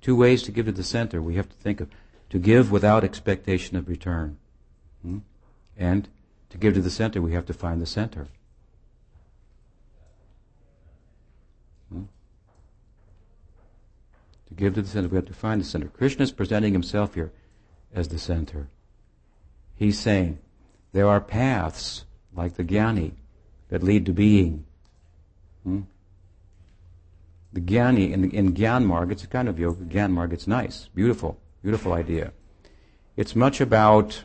Two ways to give to the center we have to think of. To give without expectation of return. Hmm? And to give to the center, we have to find the center. Hmm? To give to the center, we have to find the center. Krishna is presenting himself here as the center. He's saying there are paths like the jnani that lead to being. Hmm? The jnani in, in Gyan Marg, it's a kind of yoga, Gyan Marg, it's nice, beautiful, beautiful idea. It's much about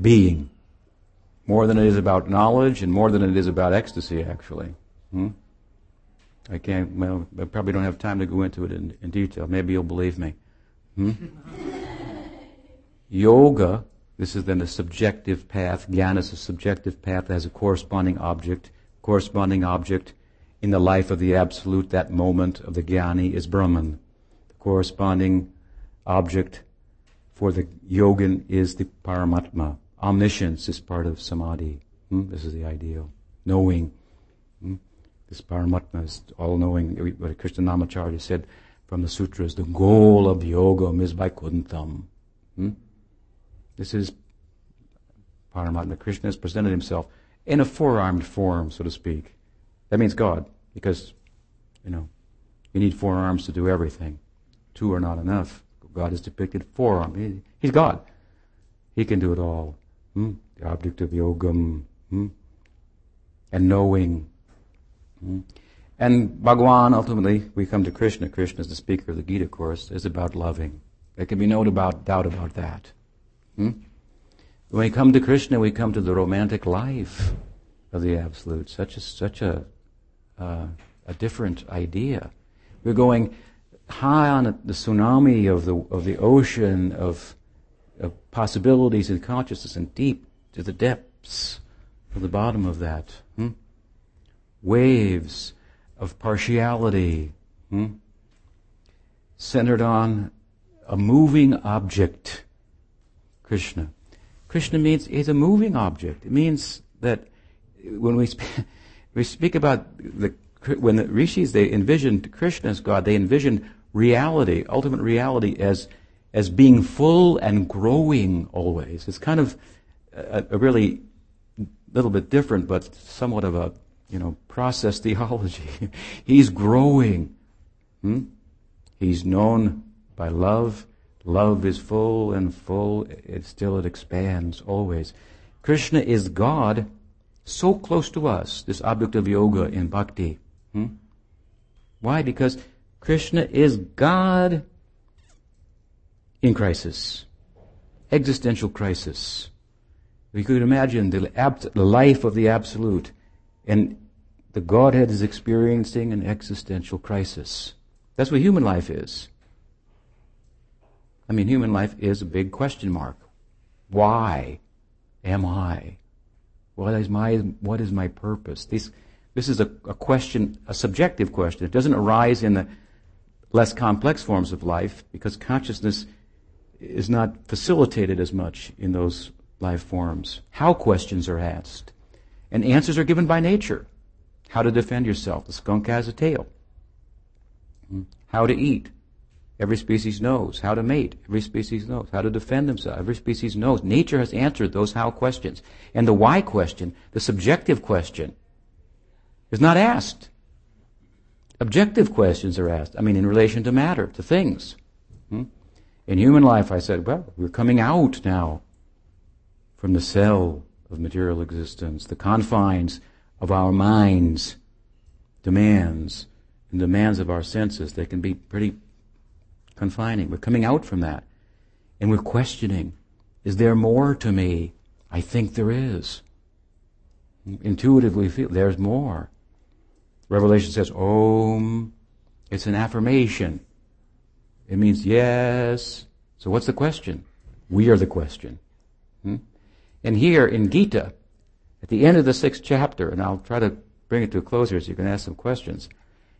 being, more than it is about knowledge and more than it is about ecstasy, actually. Hmm? I can't, well, I probably don't have time to go into it in, in detail. Maybe you'll believe me. Hmm? Yoga, this is then a subjective path. Jnana is a subjective path that has a corresponding object. Corresponding object in the life of the Absolute, that moment of the Jnani is Brahman. The corresponding object for the yogin is the Paramatma. Omniscience is part of Samadhi. Hmm? This is the ideal. Knowing. This Paramatma is all knowing. What Krishna Krishnamacharya said from the sutras, the goal of yoga is Vaikuntham. Hmm? This is Paramatma. Krishna has presented himself in a four-armed form, so to speak. That means God, because, you know, you need four arms to do everything. Two are not enough. God is depicted four armed. He, he's God. He can do it all. Hmm? The object of yogam. Hmm? And knowing. Hmm? And Bhagwan, ultimately, we come to Krishna. Krishna is the speaker of the Gita course, is about loving. There can be no doubt about that. Hmm? When we come to Krishna, we come to the romantic life of the Absolute. Such a, such a, uh, a different idea. We're going high on the tsunami of the, of the ocean of, of possibilities and consciousness and deep to the depths to the bottom of that. Waves of partiality hmm? centered on a moving object, Krishna. Krishna means is a moving object. It means that when we speak, we speak about the when the rishis they envisioned Krishna as God, they envisioned reality, ultimate reality, as as being full and growing always. It's kind of a, a really little bit different, but somewhat of a you know process theology. He's growing. Hmm? He's known by love. Love is full and full. It still it expands always. Krishna is God, so close to us. This object of yoga in bhakti. Hmm? Why? Because Krishna is God in crisis, existential crisis. We could imagine the, life of the Absolute, and the Godhead is experiencing an existential crisis. That's what human life is. I mean, human life is a big question mark. Why am I? What is my, what is my purpose? This, this is a, a question, a subjective question. It doesn't arise in the less complex forms of life because consciousness is not facilitated as much in those life forms. How questions are asked. And answers are given by nature. How to defend yourself. The skunk has a tail. Hmm. How to eat. Every species knows. How to mate. Every species knows. How to defend themselves. Every species knows. Nature has answered those how questions. And the why question, the subjective question, is not asked. Objective questions are asked. I mean, in relation to matter, to things. Hmm? In human life, I said, well, we're coming out now from the cell of material existence, the confines of our minds, demands, and demands of our senses. They can be pretty confining. We're coming out from that. And we're questioning, is there more to me? I think there is. Intuitively feel there's more. Revelation says, Om. It's an affirmation. It means yes. So what's the question? We are the question. Hmm? And here in Gita, at the end of the sixth chapter, and I'll try to bring it to a close here so you can ask some questions.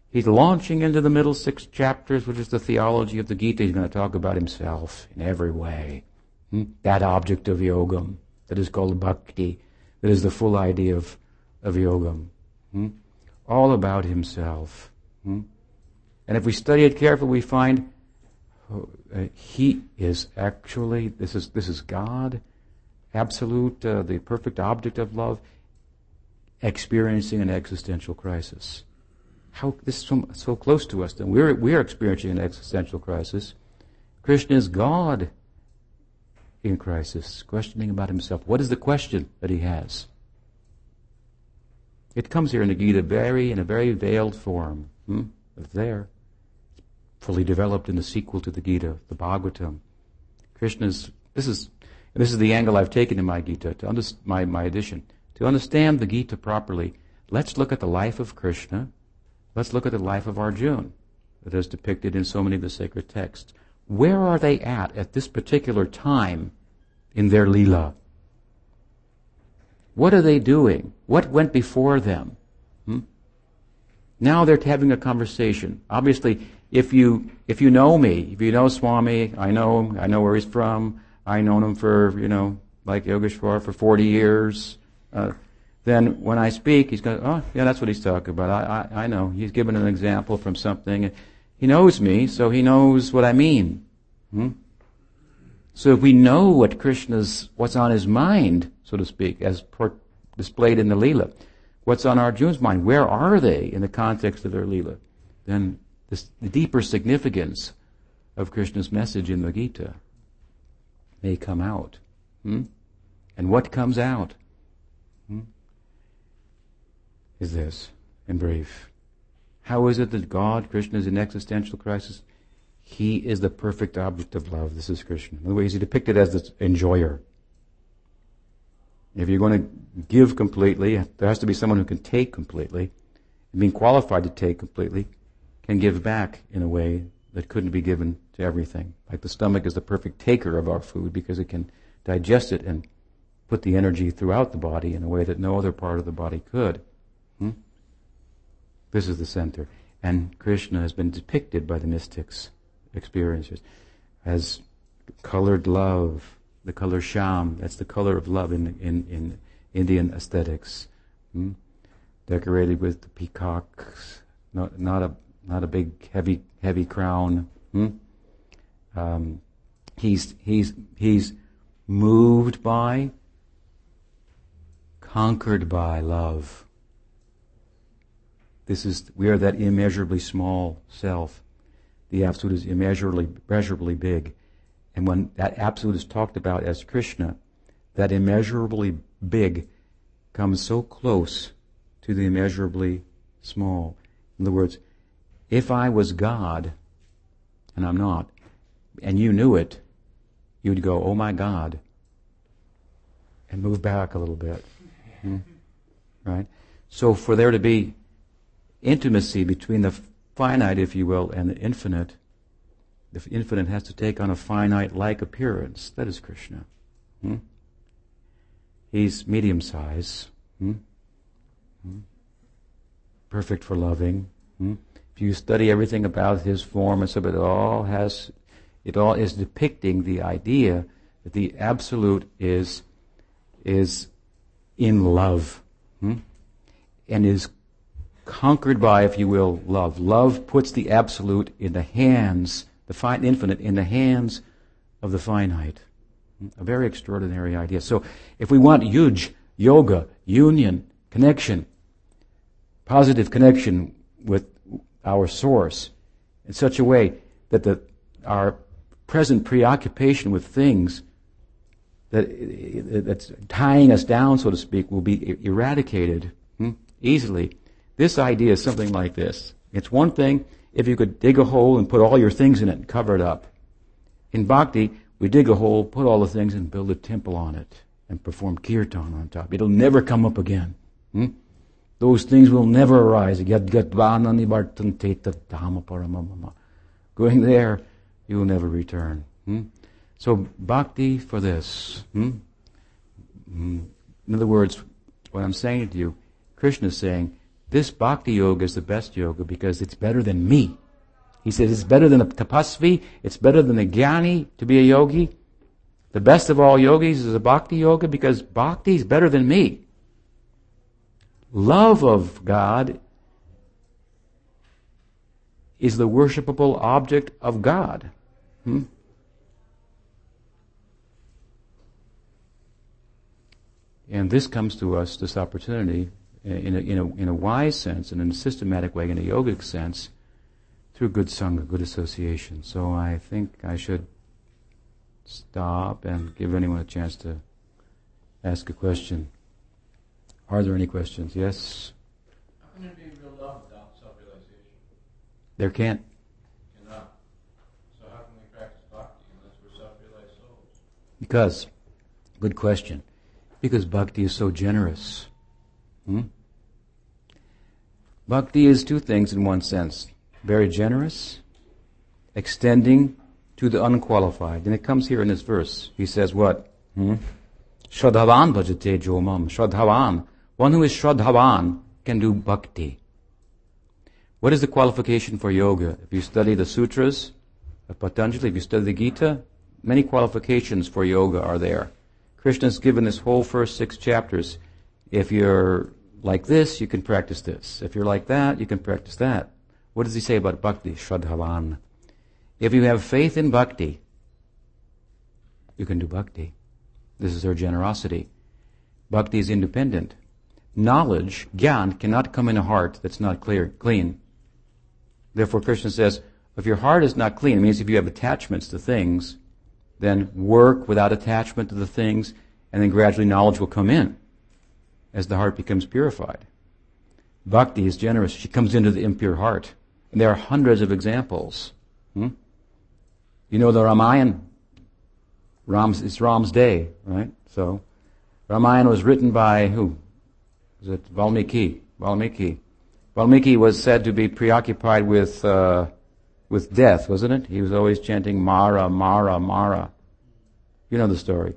He's launching into the middle six chapters, which is the theology of the Gita. He's going to talk about himself in every way. Hmm? That object of yogam that is called bhakti, that is the full idea of, of yogam. Hmm? All about himself. Hmm? And if we study it carefully, we find oh, uh, he is actually, this is, this is God, absolute, uh, the perfect object of love, experiencing an existential crisis how this is so, so close to us. Then we're we're experiencing an existential crisis. Krishna is God in crisis, questioning about himself. What is the question that he has? It comes here in the Gita very in a very veiled form. Hmm? It's there, fully developed in the sequel to the Gita, the Bhagavatam. Krishna's this is this is the angle I've taken in my Gita to under, my my edition to understand the Gita properly. Let's look at the life of Krishna Let's look at the life of Arjuna that is depicted in so many of the sacred texts. Where are they at at this particular time in their Leela? What are they doing? What went before them? Hmm? Now they're having a conversation. Obviously, if you if you know me, if you know Swami, I know. I know where he's from. I known him for you know like Yogeshwar for 40 years. Uh, then when I speak, he's going, oh, yeah, that's what he's talking about. I, I, I know. He's given an example from something. He knows me, so he knows what I mean. Hmm? So if we know what Krishna's, what's on his mind, so to speak, as displayed in the Leela, what's on Arjuna's mind, where are they in the context of their Leela, then this, the deeper significance of Krishna's message in the Gita may come out. Hmm? And what comes out? Hmm? is this, in brief. How is it that God, Krishna, is in existential crisis? He is the perfect object of love. This is Krishna. In other words, he's depicted as the enjoyer. If you're going to give completely, there has to be someone who can take completely. And being qualified to take completely can give back in a way that couldn't be given to everything. Like the stomach is the perfect taker of our food because it can digest it and put the energy throughout the body in a way that no other part of the body could. Hmm? This is the center. And Krishna has been depicted by the mystics, experiencers, as colored love, the color Shyam, that's the color of love in, in, in Indian aesthetics. Hmm? Decorated with the peacocks, not, not, a, not a big heavy, heavy crown. Hmm? Um, he's, he's, he's moved by, conquered by love. This is, we are that immeasurably small self. The Absolute is immeasurably, immeasurably big. And when that Absolute is talked about as Krishna, that immeasurably big comes so close to the immeasurably small. In other words, if I was God, and I'm not, and you knew it, you'd go, oh my God, and move back a little bit. Hmm? Right? So for there to be intimacy between the finite, if you will, and the infinite, the infinite has to take on a finite-like appearance. That is Krishna. Hmm? He's medium size. Hmm? Hmm? Perfect for loving. If you study everything about his form and so, it all has, it all is depicting the idea that the absolute is, is in love, hmm? and is conquered by, if you will, love. Love puts the absolute in the hands, the fine infinite, in the hands of the finite. A very extraordinary idea. So, if we want huge yoga, union, connection, positive connection with our source in such a way that the, our present preoccupation with things that, that's tying us down, so to speak, will be eradicated hmm, easily this idea is something like this. It's one thing if you could dig a hole and put all your things in it and cover it up. In bhakti, we dig a hole, put all the things and build a temple on it and perform kirtan on top. It'll never come up again. Hmm? Those things will never arise. Going there, you will never return. Hmm? So bhakti for this. Hmm? hmm? In other words, what I'm saying to you, Krishna is saying, this bhakti yoga is the best yoga because it's better than me. He says it's better than a tapasvi, it's better than a jnani to be a yogi. The best of all yogis is a bhakti yoga because bhakti is better than me. Love of God is the worshipable object of God. Hmm? And this comes to us, this opportunity, in a, in a, in a wise sense and in a systematic way, in a yogic sense, through good sangha, good association. So I think I should stop and give anyone a chance to ask a question. Are there any questions? Yes? How can there be real love without self-realization? There can't. Cannot. So how can we practice bhakti unless we're self-realized souls? Because, good question. Because bhakti is so generous. Hmm? Bhakti is two things in one sense very generous, extending to the unqualified. And it comes here in this verse. He says what? Hmm? Shradhavan bhajate jomam. Shradhavan. One who is Shradhavan can do bhakti. What is the qualification for yoga? If you study the sutras of Patanjali, if you study the Gita, many qualifications for yoga are there. Krishna has given this whole first six chapters. If you're like this, you can practice this. If you're like that, you can practice that. What does he say about bhakti? Shradhavan. If you have faith in bhakti, you can do bhakti. This is their generosity. Bhakti is independent. Knowledge, gyan, cannot come in a heart that's not clear, clean. Therefore, Krishna says, if your heart is not clean, it means if you have attachments to things, then work without attachment to the things, and then gradually knowledge will come in as the heart becomes purified. Bhakti is generous. She comes into the impure heart. And there are hundreds of examples. Hmm? You know the Ramayana? Ram's, it's Ram's day, right? So, Ramayana was written by who? Was it Valmiki? Valmiki. Valmiki was said to be preoccupied with, uh, with death, wasn't it? He was always chanting Mara, Mara, Mara. You know the story.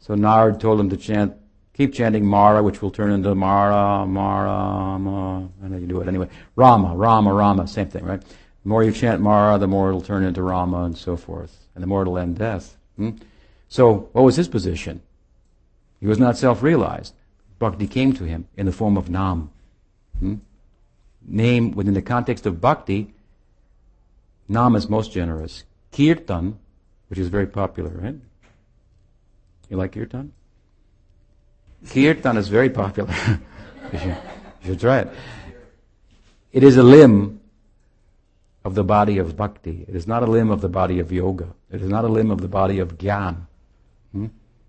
So Narad told him to chant, keep chanting Mara, which will turn into Mara, Mara, Mara. I know you do it anyway. Rama, Rama, Rama, same thing, right? The more you chant Mara, the more it'll turn into Rama and so forth. And the more it'll end death. Hmm? So, what was his position? He was not self-realized. Bhakti came to him in the form of Nam. Hmm? Name, within the context of Bhakti, Nam is most generous. Kirtan, which is very popular, right? You like kirtan? Kirtan is very popular. you, should, you should try it. It is a limb of the body of bhakti. It is not a limb of the body of yoga. It is not a limb of the body of gyan. Hmm?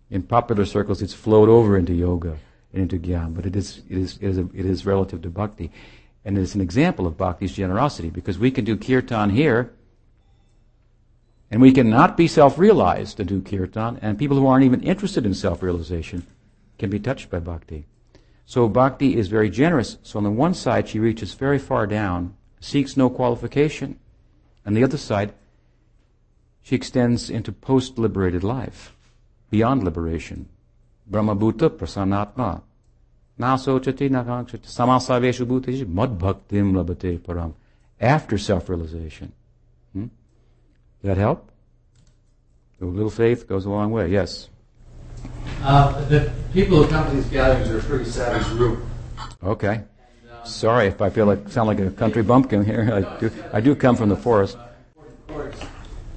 In popular circles, it's flowed over into yoga into gyan, but it is, it is, it is, a, it is relative to bhakti. And it's an example of bhakti's generosity because we can do kirtan here and we cannot be self-realized to do kirtan, and people who aren't even interested in self-realization can be touched by bhakti. So bhakti is very generous. So on the one side, she reaches very far down, seeks no qualification. On the other side, she extends into post-liberated life, beyond liberation. Brahmabhuta prasannatma. Nasochati nakangchati samasaveshu bhutesh madbhaktim labhate param. After self-realization. Hmm? Does that help? A little faith goes a long way. Yes. Uh, the people who come to these gatherings are a pretty savage group. Okay. And, um, Sorry if I feel like sound like a country bumpkin here. I do. I do come from the forest.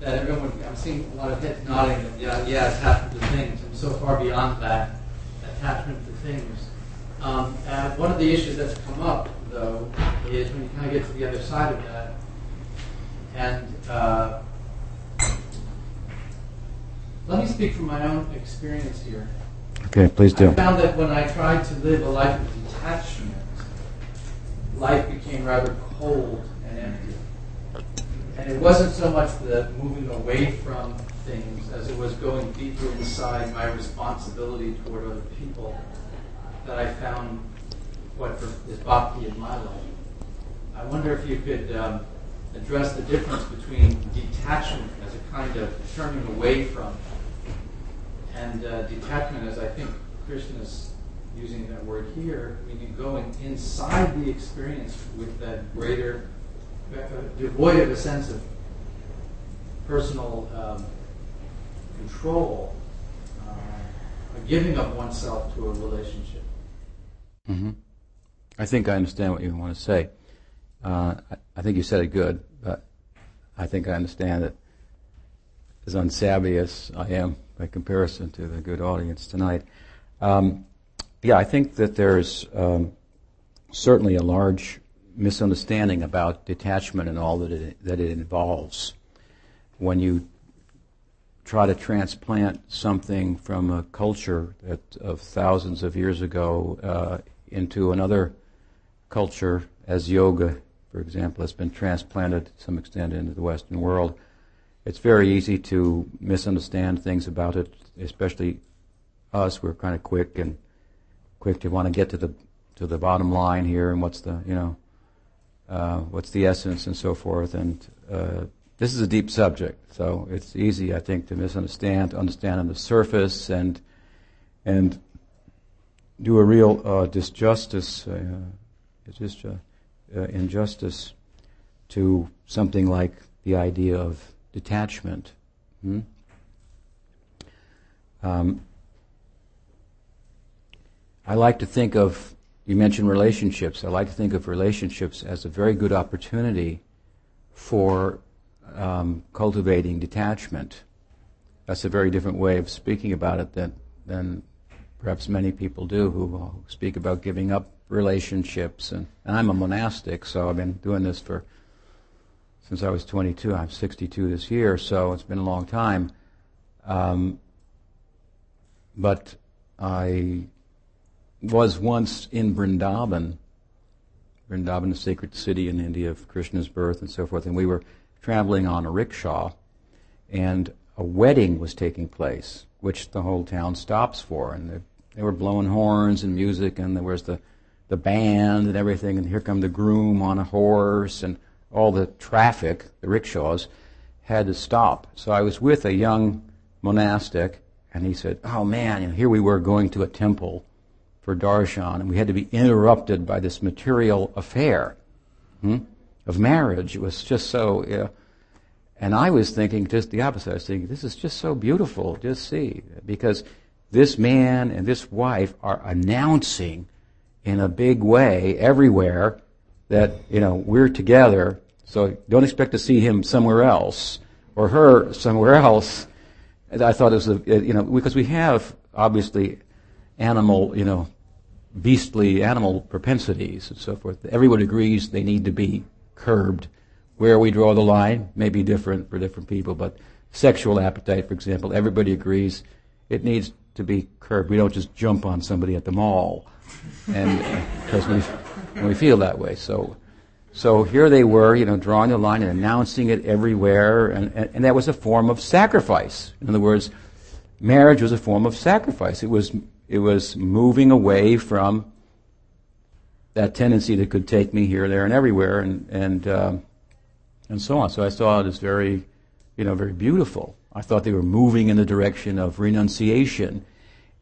that everyone, I'm seeing a lot of heads nodding yeah, yeah, attachment to things, so far beyond that, attachment to things. Um, and one of the issues that's come up, though, is when you kind of get to the other side of that, and uh, let me speak from my own experience here. Okay, please do. I found that when I tried to live a life of detachment, life became rather cold and empty. And it wasn't so much the moving away from things as it was going deeper inside my responsibility toward other people that I found what is bhakti in my life. I wonder if you could um, address the difference between detachment as a kind of turning away from and uh, detachment, as I think Krishna is using that word here, meaning going inside the experience with that greater, uh, devoid of a sense of personal um, control, uh, giving of oneself to a relationship. Mm-hmm. I think I understand what you want to say. Uh, I, I think you said it good, but I think I understand it. As unsavvy as I am by comparison to the good audience tonight. Um, yeah, I think that there's um, certainly a large misunderstanding about detachment and all that it, that it involves. When you try to transplant something from a culture that of thousands of years ago uh, into another culture, as yoga, for example, has been transplanted to some extent into the Western world, it's very easy to misunderstand things about it, especially us. We're kind of quick and quick to want to get to the to the bottom line here and what's the you know uh, what's the essence and so forth. And uh, this is a deep subject, so it's easy, I think, to misunderstand, to understand on the surface, and and do a real uh, disjustice, uh, just uh, uh, injustice to something like the idea of detachment. Hmm? Um, I like to think of, you mentioned relationships, I like to think of relationships as a very good opportunity for um, cultivating detachment. That's a very different way of speaking about it than, than perhaps many people do who speak about giving up relationships. And, and I'm a monastic, so I've been doing this for since I was 22. I'm 62 this year, so it's been a long time. Um, but I was once in Vrindavan. Vrindavan, a sacred city in India of Krishna's birth and so forth, and we were traveling on a rickshaw, and a wedding was taking place, which the whole town stops for, and they, they were blowing horns and music, and there was the the band and everything, and here come the groom on a horse, and all the traffic, the rickshaws, had to stop. So I was with a young monastic and he said, "Oh man, here we were going to a temple for darshan, and we had to be interrupted by this material affair. Hmm, of marriage. Was just so." Know, and I was thinking just the opposite. I was thinking, this is just so beautiful. Just see, because this man and this wife are announcing in a big way everywhere that you know we're together. So don't expect to see him somewhere else or her somewhere else. And I thought it was a, you know because we have obviously animal you know beastly animal propensities and so forth. Everyone agrees they need to be curbed. Where we draw the line may be different for different people, but sexual appetite, for example, everybody agrees it needs to be curbed. We don't just jump on somebody at the mall, and because we we feel that way. So, so here they were, you know, drawing the line and announcing it everywhere, and, and, and that was a form of sacrifice. In other words, marriage was a form of sacrifice. It was it was moving away from that tendency that could take me here, there, and everywhere, and and um, and so on. So I saw it as very, you know, very beautiful. I thought they were moving in the direction of renunciation,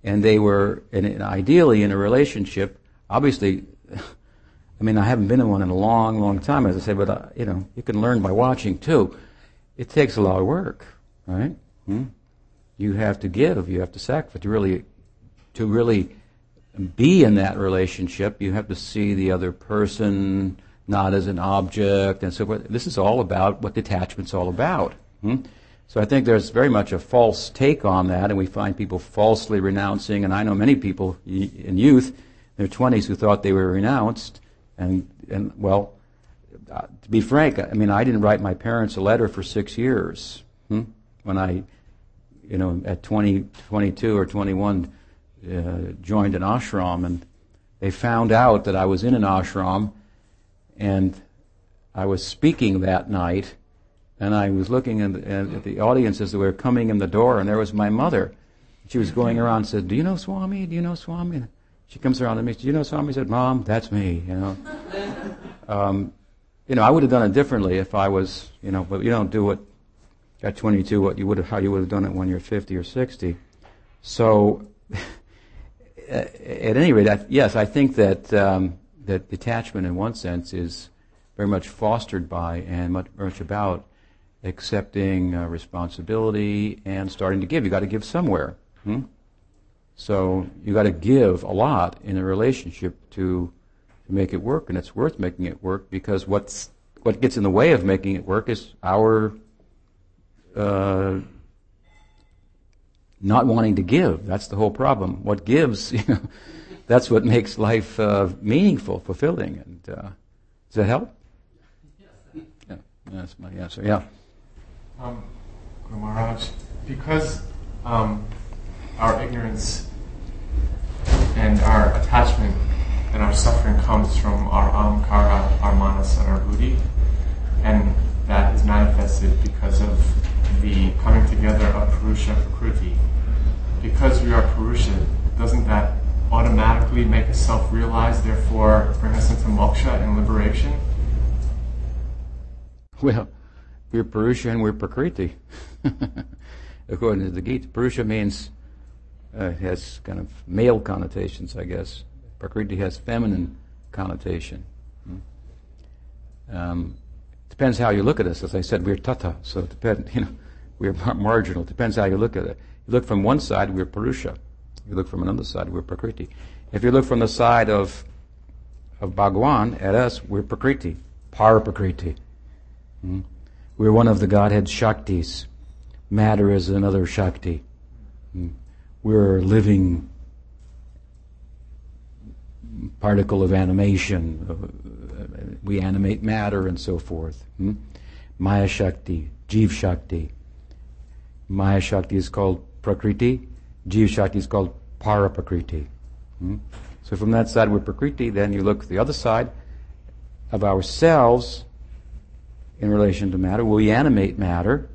and they were, and, and ideally in a relationship. Obviously, I mean, I haven't been in one in a long, long time, as I said, but uh, you know, you can learn by watching too. It takes a lot of work, right? Hmm? You have to give, you have to sacrifice to really, to really be in that relationship. You have to see the other person not as an object and so forth. This is all about what detachment's all about. Hmm? So I think there's very much a false take on that, and we find people falsely renouncing. And I know many people in youth, in their 20s, who thought they were renounced. And, and well, uh, to be frank, I mean, I didn't write my parents a letter for six years. Hmm? When I, you know, at 20, 22 or 21, uh, joined an ashram, and they found out that I was in an ashram and I was speaking that night, and I was looking at, at the audience as they were coming in the door, and there was my mother. She was going around and said, Do you know Swami? Do you know Swami? She comes around to me, Do you know Swami? I said, Mom, that's me, you know. um, you know, I would have done it differently if I was, you know, but you don't do it at 22 what you would have, how you would have done it when you're 50 or 60. So, at any rate, I, yes, I think that um, that detachment, in one sense, is very much fostered by and much, much about accepting uh, responsibility and starting to give. You got to give somewhere. Hmm? So you got to give a lot in a relationship to, to make it work, and it's worth making it work because what's what gets in the way of making it work is our uh, not wanting to give. That's the whole problem. What gives, you know, that's what makes life uh, meaningful, fulfilling. And uh, does that help? Yes. Yeah, that's my answer. Yeah. Um, Maharaj, because um, our ignorance and our attachment and our suffering comes from our ahamkara, our manas, and our buddhi, and that is manifested because of the coming together of Purusha and Prakriti. Because we are Purusha, doesn't that automatically make us self-realized, therefore bring us into moksha and liberation? Well, we're Purusha and we're Prakriti. According to the Gita, Purusha means uh, has kind of male connotations, I guess. Prakriti has feminine connotation. Hmm? Um, depends how you look at us. As I said, we're tatastha, so it depends. You know, we're marginal. Depends how you look at it. You look from one side, we're Purusha. You look from another side, we're Prakriti. If you look from the side of of Bhagwan, at us, we're Prakriti, Para Prakriti. Hmm? We're one of the Godhead Shaktis. Matter is another Shakti. Hmm? We're living particle of animation. We animate matter and so forth. Hmm? Maya Shakti, Jeev Shakti. Maya Shakti is called Prakriti. Jiva Shakti is called Paraprakriti. Hmm? So from that side we're Prakriti, then you look at the other side of ourselves in relation to matter. We animate matter,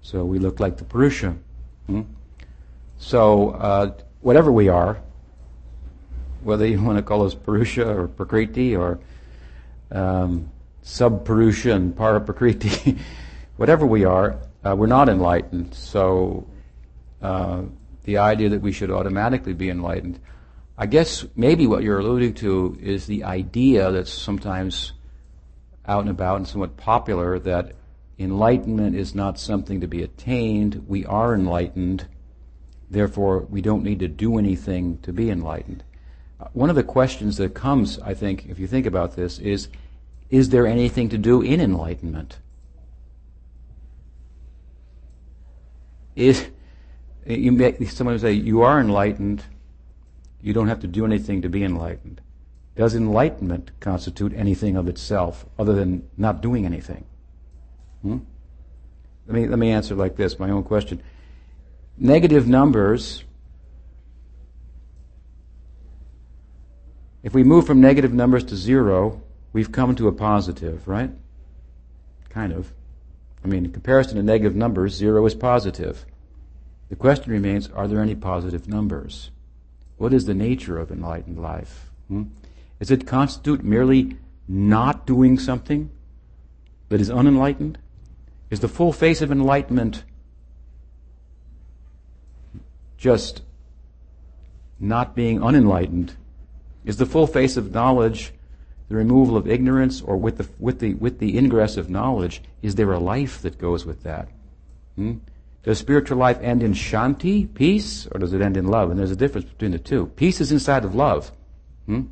so we look like the Purusha. Hmm? So uh, whatever we are, whether you want to call us Purusha or Prakriti or um, sub-Purusha and Paraprakriti, whatever we are, uh, we're not enlightened. So uh, the idea that we should automatically be enlightened. I guess maybe what you're alluding to is the idea that's sometimes out and about and somewhat popular that enlightenment is not something to be attained. We are enlightened, therefore, we don't need to do anything to be enlightened. One of the questions that comes, I think, if you think about this, is is there anything to do in enlightenment? Is, you may, someone say, You are enlightened, you don't have to do anything to be enlightened. Does enlightenment constitute anything of itself other than not doing anything? Hmm? Let, me, let me answer like this my own question. Negative numbers, if we move from negative numbers to zero, we've come to a positive, right? Kind of. I mean, in comparison to negative numbers, zero is positive. The question remains are there any positive numbers? What is the nature of enlightened life? Hmm? Does it constitute merely not doing something that is unenlightened? Is the full face of enlightenment just not being unenlightened? Is the full face of knowledge the removal of ignorance, or with the, with the, with the ingress of knowledge, is there a life that goes with that? Hmm? Does spiritual life end in shanti, peace, or does it end in love? And there's a difference between the two. Peace is inside of love. Hmm?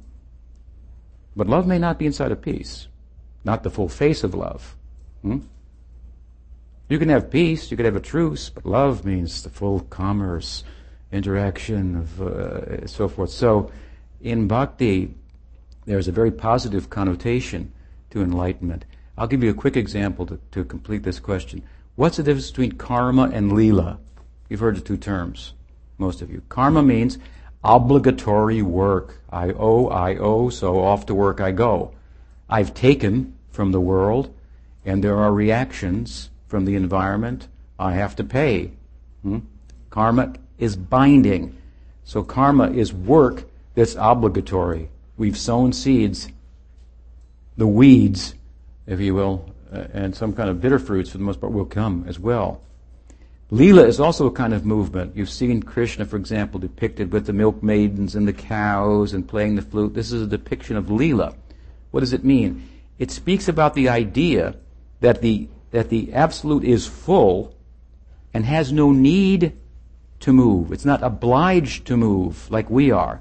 But love may not be inside of peace, not the full face of love. Hmm? You can have peace, you can have a truce, but love means the full commerce, interaction, of uh, so forth. So, in bhakti, there's a very positive connotation to enlightenment. I'll give you a quick example to, to complete this question. What's the difference between karma and lila? You've heard the two terms, most of you. Karma means obligatory work. I owe, I owe, so off to work I go. I've taken from the world, and there are reactions from the environment. I have to pay. Hmm? Karma is binding. So karma is work that's obligatory we've sown seeds, the weeds, if you will, uh, and some kind of bitter fruits for the most part will come as well. Leela is also a kind of movement. You've seen Krishna, for example, depicted with the milk maidens and the cows and playing the flute. This is a depiction of Leela. What does it mean? It speaks about the idea that the, that the absolute is full and has no need to move. It's not obliged to move like we are.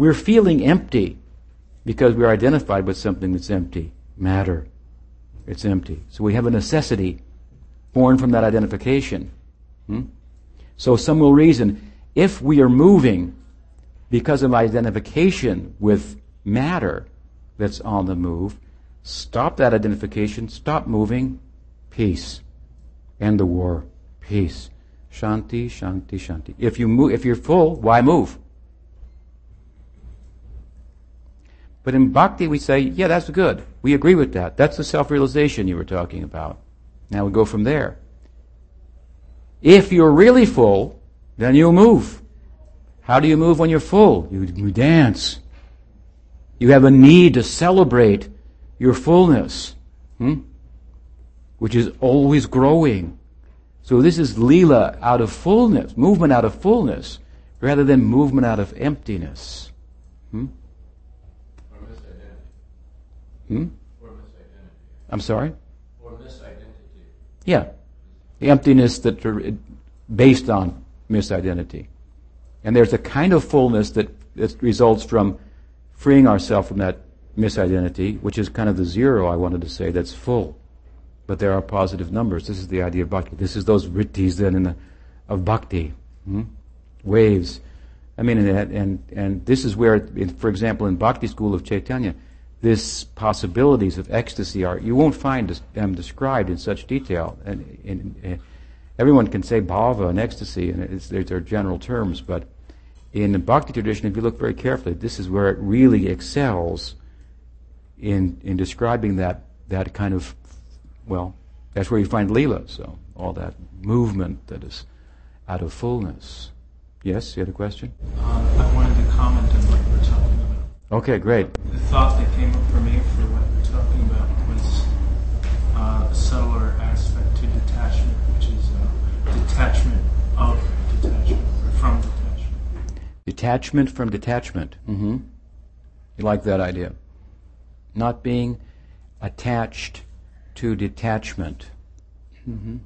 We're feeling empty because we're identified with something that's empty. Matter. It's empty. So we have a necessity born from that identification. Hmm? So some will reason if we are moving because of identification with matter that's on the move, stop that identification, stop moving, peace. End the war, peace. Shanti, shanti, shanti. If you move, if you're full, why move? But in bhakti, we say, yeah, that's good. We agree with that. That's the self realization you were talking about. Now we go from there. If you're really full, then you'll move. How do you move when you're full? You, you dance. You have a need to celebrate your fullness, hmm? which is always growing. So this is lila out of fullness, movement out of fullness, rather than movement out of emptiness. Hmm? Hmm? Or misidentity. I'm sorry? Or misidentity. Yeah. The emptiness that are based on misidentity. And there's a kind of fullness that, that results from freeing ourselves from that misidentity, which is kind of the zero I wanted to say, that's full. But there are positive numbers. This is the idea of bhakti. This is those vrittis then in the, of bhakti. Hmm? Waves. I mean, and, and, and this is where, for example, in Bhakti School of Chaitanya, this possibilities of ecstasy are you won't find them described in such detail. And, everyone can say bhava and ecstasy, and they're general terms, but in the bhakti tradition, if you look very carefully, this is where it really excels in in describing that that kind of well, that's where you find lila. So all that movement that is out of fullness. Yes, you had a question. Uh, I wanted to comment on what you were talking Okay, great. The thought that came up for me for what you're talking about was uh, a subtler aspect to detachment, which is uh, detachment of detachment, or from detachment. detachment from detachment. Mm-hmm. You like that idea? Not being attached to detachment. Mm-hmm.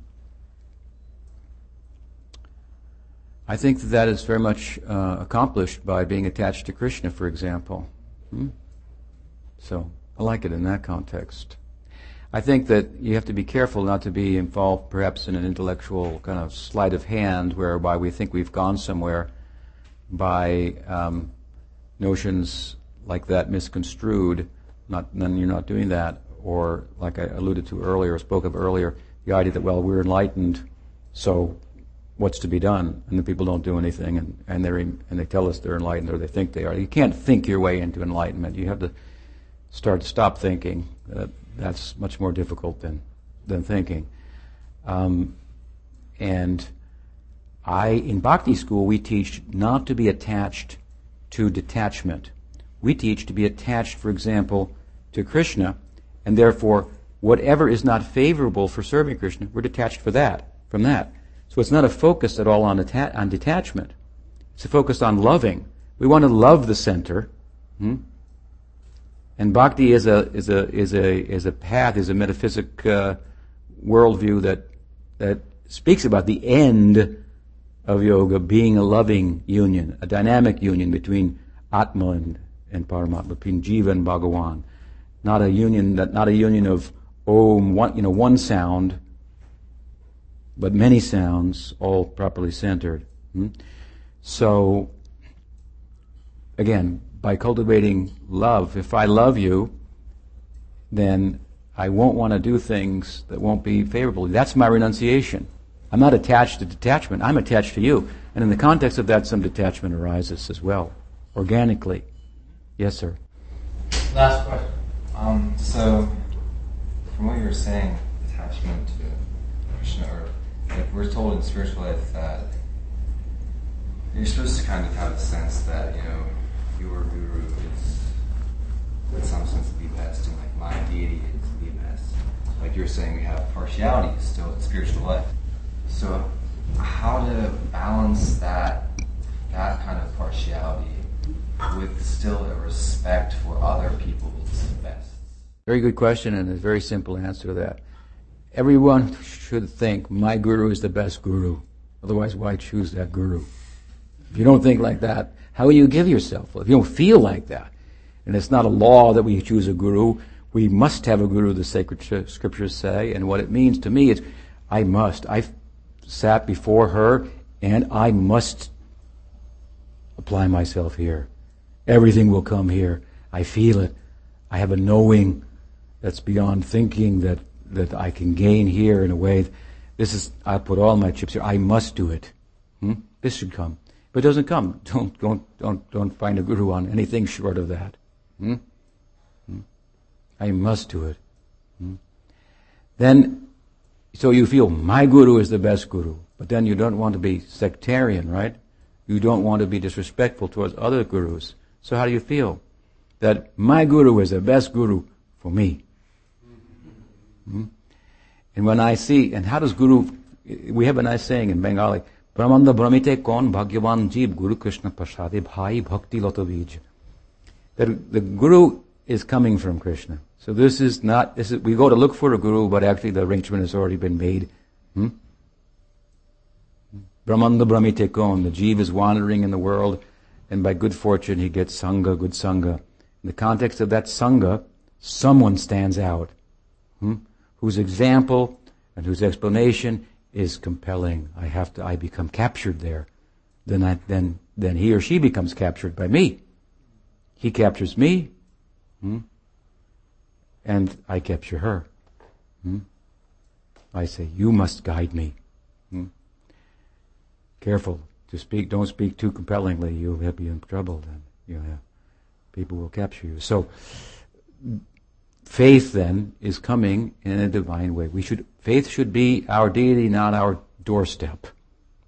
I think that that is very much uh, accomplished by being attached to Krishna, for example. Hmm? So I like it in that context. I think that you have to be careful not to be involved perhaps in an intellectual kind of sleight of hand whereby we think we've gone somewhere by um, notions like that misconstrued. Not, then you're not doing that. Or, like I alluded to earlier, spoke of earlier, the idea that, well, we're enlightened, so what's to be done? And the people don't do anything, and, and, they're, and they tell us they're enlightened, or they think they are. You can't think your way into enlightenment. You have to start stop thinking. Uh, that's much more difficult than, than thinking. Um, and I, in Bhakti school, we teach not to be attached to detachment. We teach to be attached, for example, to Krishna, and therefore, whatever is not favorable for serving Krishna, we're detached for that, from that. So it's not a focus at all on, atta- on detachment. It's a focus on loving. We want to love the center. Hmm? And bhakti is a is a is a is a path, is a metaphysic uh, worldview that that speaks about the end of yoga being a loving union, a dynamic union between Atma and, and Paramatma, between Jiva and Bhagawan. Not a union that not a union of Om, one you know, one sound, but many sounds, all properly centered. Hmm? So again, by cultivating love. If I love you, then I won't want to do things that won't be favorable. That's my renunciation. I'm not attached to detachment. I'm attached to you. And in the context of that, some detachment arises as well, organically. Yes, sir. Last question. Um, so, from what you were saying, attachment to Krishna, or we're told in spiritual life that you're supposed to kind of have a sense that you know your guru is, in some sense, the best, and like my deity is the best. Like you're saying, we have partiality still in spiritual life. So, how to balance that that kind of partiality with still a respect for other people's best? Very good question, and a very simple answer to that. Everyone should think my guru is the best guru. Otherwise, why choose that guru? If you don't think like that, how will you give yourself? If you don't feel like that, and it's not a law that we choose a guru, we must have a guru, the sacred scriptures say, and what it means to me is, I must. I've sat before her, and I must apply myself here. Everything will come here. I feel it. I have a knowing that's beyond thinking that, that I can gain here in a way. This is, I put all my chips here. I must do it. Hmm? This should come. But it doesn't come, don't, don't, don't, don't find a guru on anything short of that. Hmm? Hmm? I must do it. Hmm? Then, so you feel my guru is the best guru, but then you don't want to be sectarian, right? You don't want to be disrespectful towards other gurus. So how do you feel? That my guru is the best guru for me. Hmm? And when I see, and how does guru, we have a nice saying in Bengali, Brahmanda Bhramite Kon Bhagyavan Jeev Guru Krishna Prasade Bhai Bhakti Loto Bij. That the Guru is coming from Krishna. So this is not, this is, we go to look for a Guru, but actually the arrangement has already been made. Hmm? Brahmanda Bhramite Kon, the Jeev is wandering in the world, and by good fortune he gets Sangha, good Sangha. In the context of that Sangha, someone stands out, hmm? Whose example and whose explanation is compelling. I have to, I become captured there. Then I, then, then he or she becomes captured by me. He captures me, hmm? and I capture her. Hmm? I say, you must guide me. Hmm? Careful to speak, don't speak too compellingly, you'll be in trouble then. You know, people will capture you. So, faith then is coming in a divine way. We should faith should be our deity, not our doorstep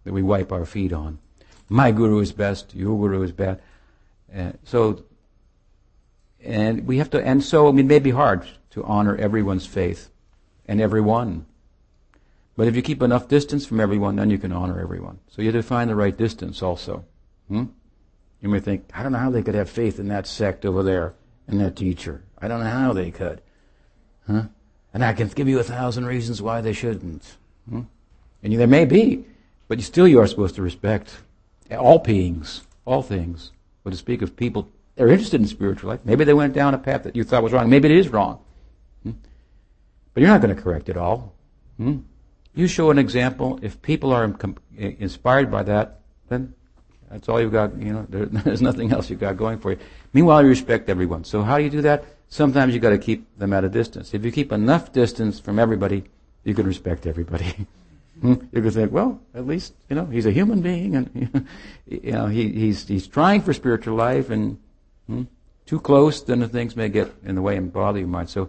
that we wipe our feet on. My guru is best. Your guru is bad. Uh, so, and we have to. And so, I mean, it may be hard to honor everyone's faith and everyone. But if you keep enough distance from everyone, then you can honor everyone. So you have to find the right distance also. Hmm? You may think, I don't know how they could have faith in that sect over there and that teacher. I don't know how they could. Huh? And I can give you a thousand reasons why they shouldn't. Hmm? And there may be, but you still you are supposed to respect all beings, all things. But to speak of people they're interested in spiritual life, maybe they went down a path that you thought was wrong. Maybe it is wrong. Hmm? But you're not going to correct it all. Hmm? You show an example. If people are inspired by that, then that's all you've got. You know, there's nothing else you've got going for you. Meanwhile, you respect everyone. So how do you do that? Sometimes you've got to keep them at a distance. If you keep enough distance from everybody, you can respect everybody. Hmm? you can think, well, at least you know he's a human being, and you know he, he's he's trying for spiritual life, and hmm? too close, then the things may get in the way and bother your mind. So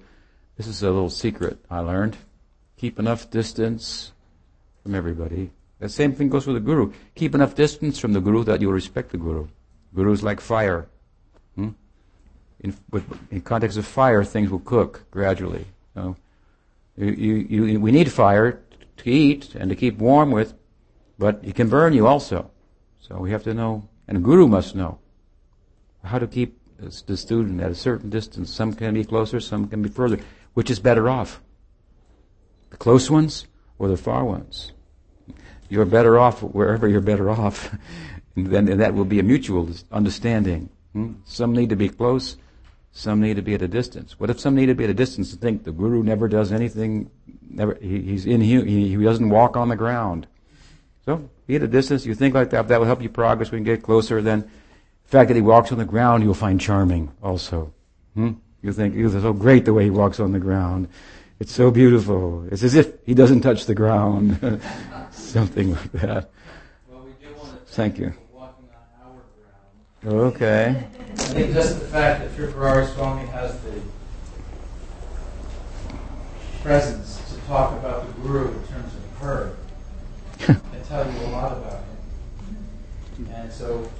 this is a little secret I learned. Keep enough distance from everybody. The same thing goes with the guru. Keep enough distance from the guru that you'll respect the guru. Guru is like fire. Hmm? In, with, in context of fire, things will cook gradually. So you, you, you, we need fire to eat and to keep warm with, but it can burn you also. So we have to know, and a guru must know how to keep the student at a certain distance. Some can be closer, some can be further. Which is better off? The close ones or the far ones? You're better off wherever you're better off. and then and that will be a mutual understanding. Hmm? Some need to be close, some need to be at a distance. What if some need to be at a distance and think the guru never does anything, never, he, he's in, he, he doesn't walk on the ground. So, be at a distance, you think like that, that will help you progress, we can get closer, then the fact that he walks on the ground you'll find charming also. Hmm? You think, it's so great the way he walks on the ground. It's so beautiful. It's as if he doesn't touch the ground. Something like that. Well, we do want to thank, thank you for walking on our ground. Okay. I think just the fact that Tripurari Swami has the presence to talk about the Guru in terms of her can tell you a lot about him. And so,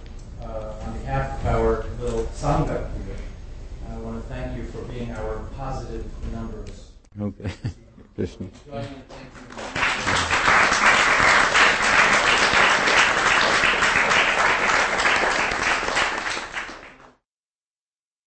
uh, on behalf of our little Sangha here, I want to thank you for being our positive numbers. Okay. Krishna. Join in thanking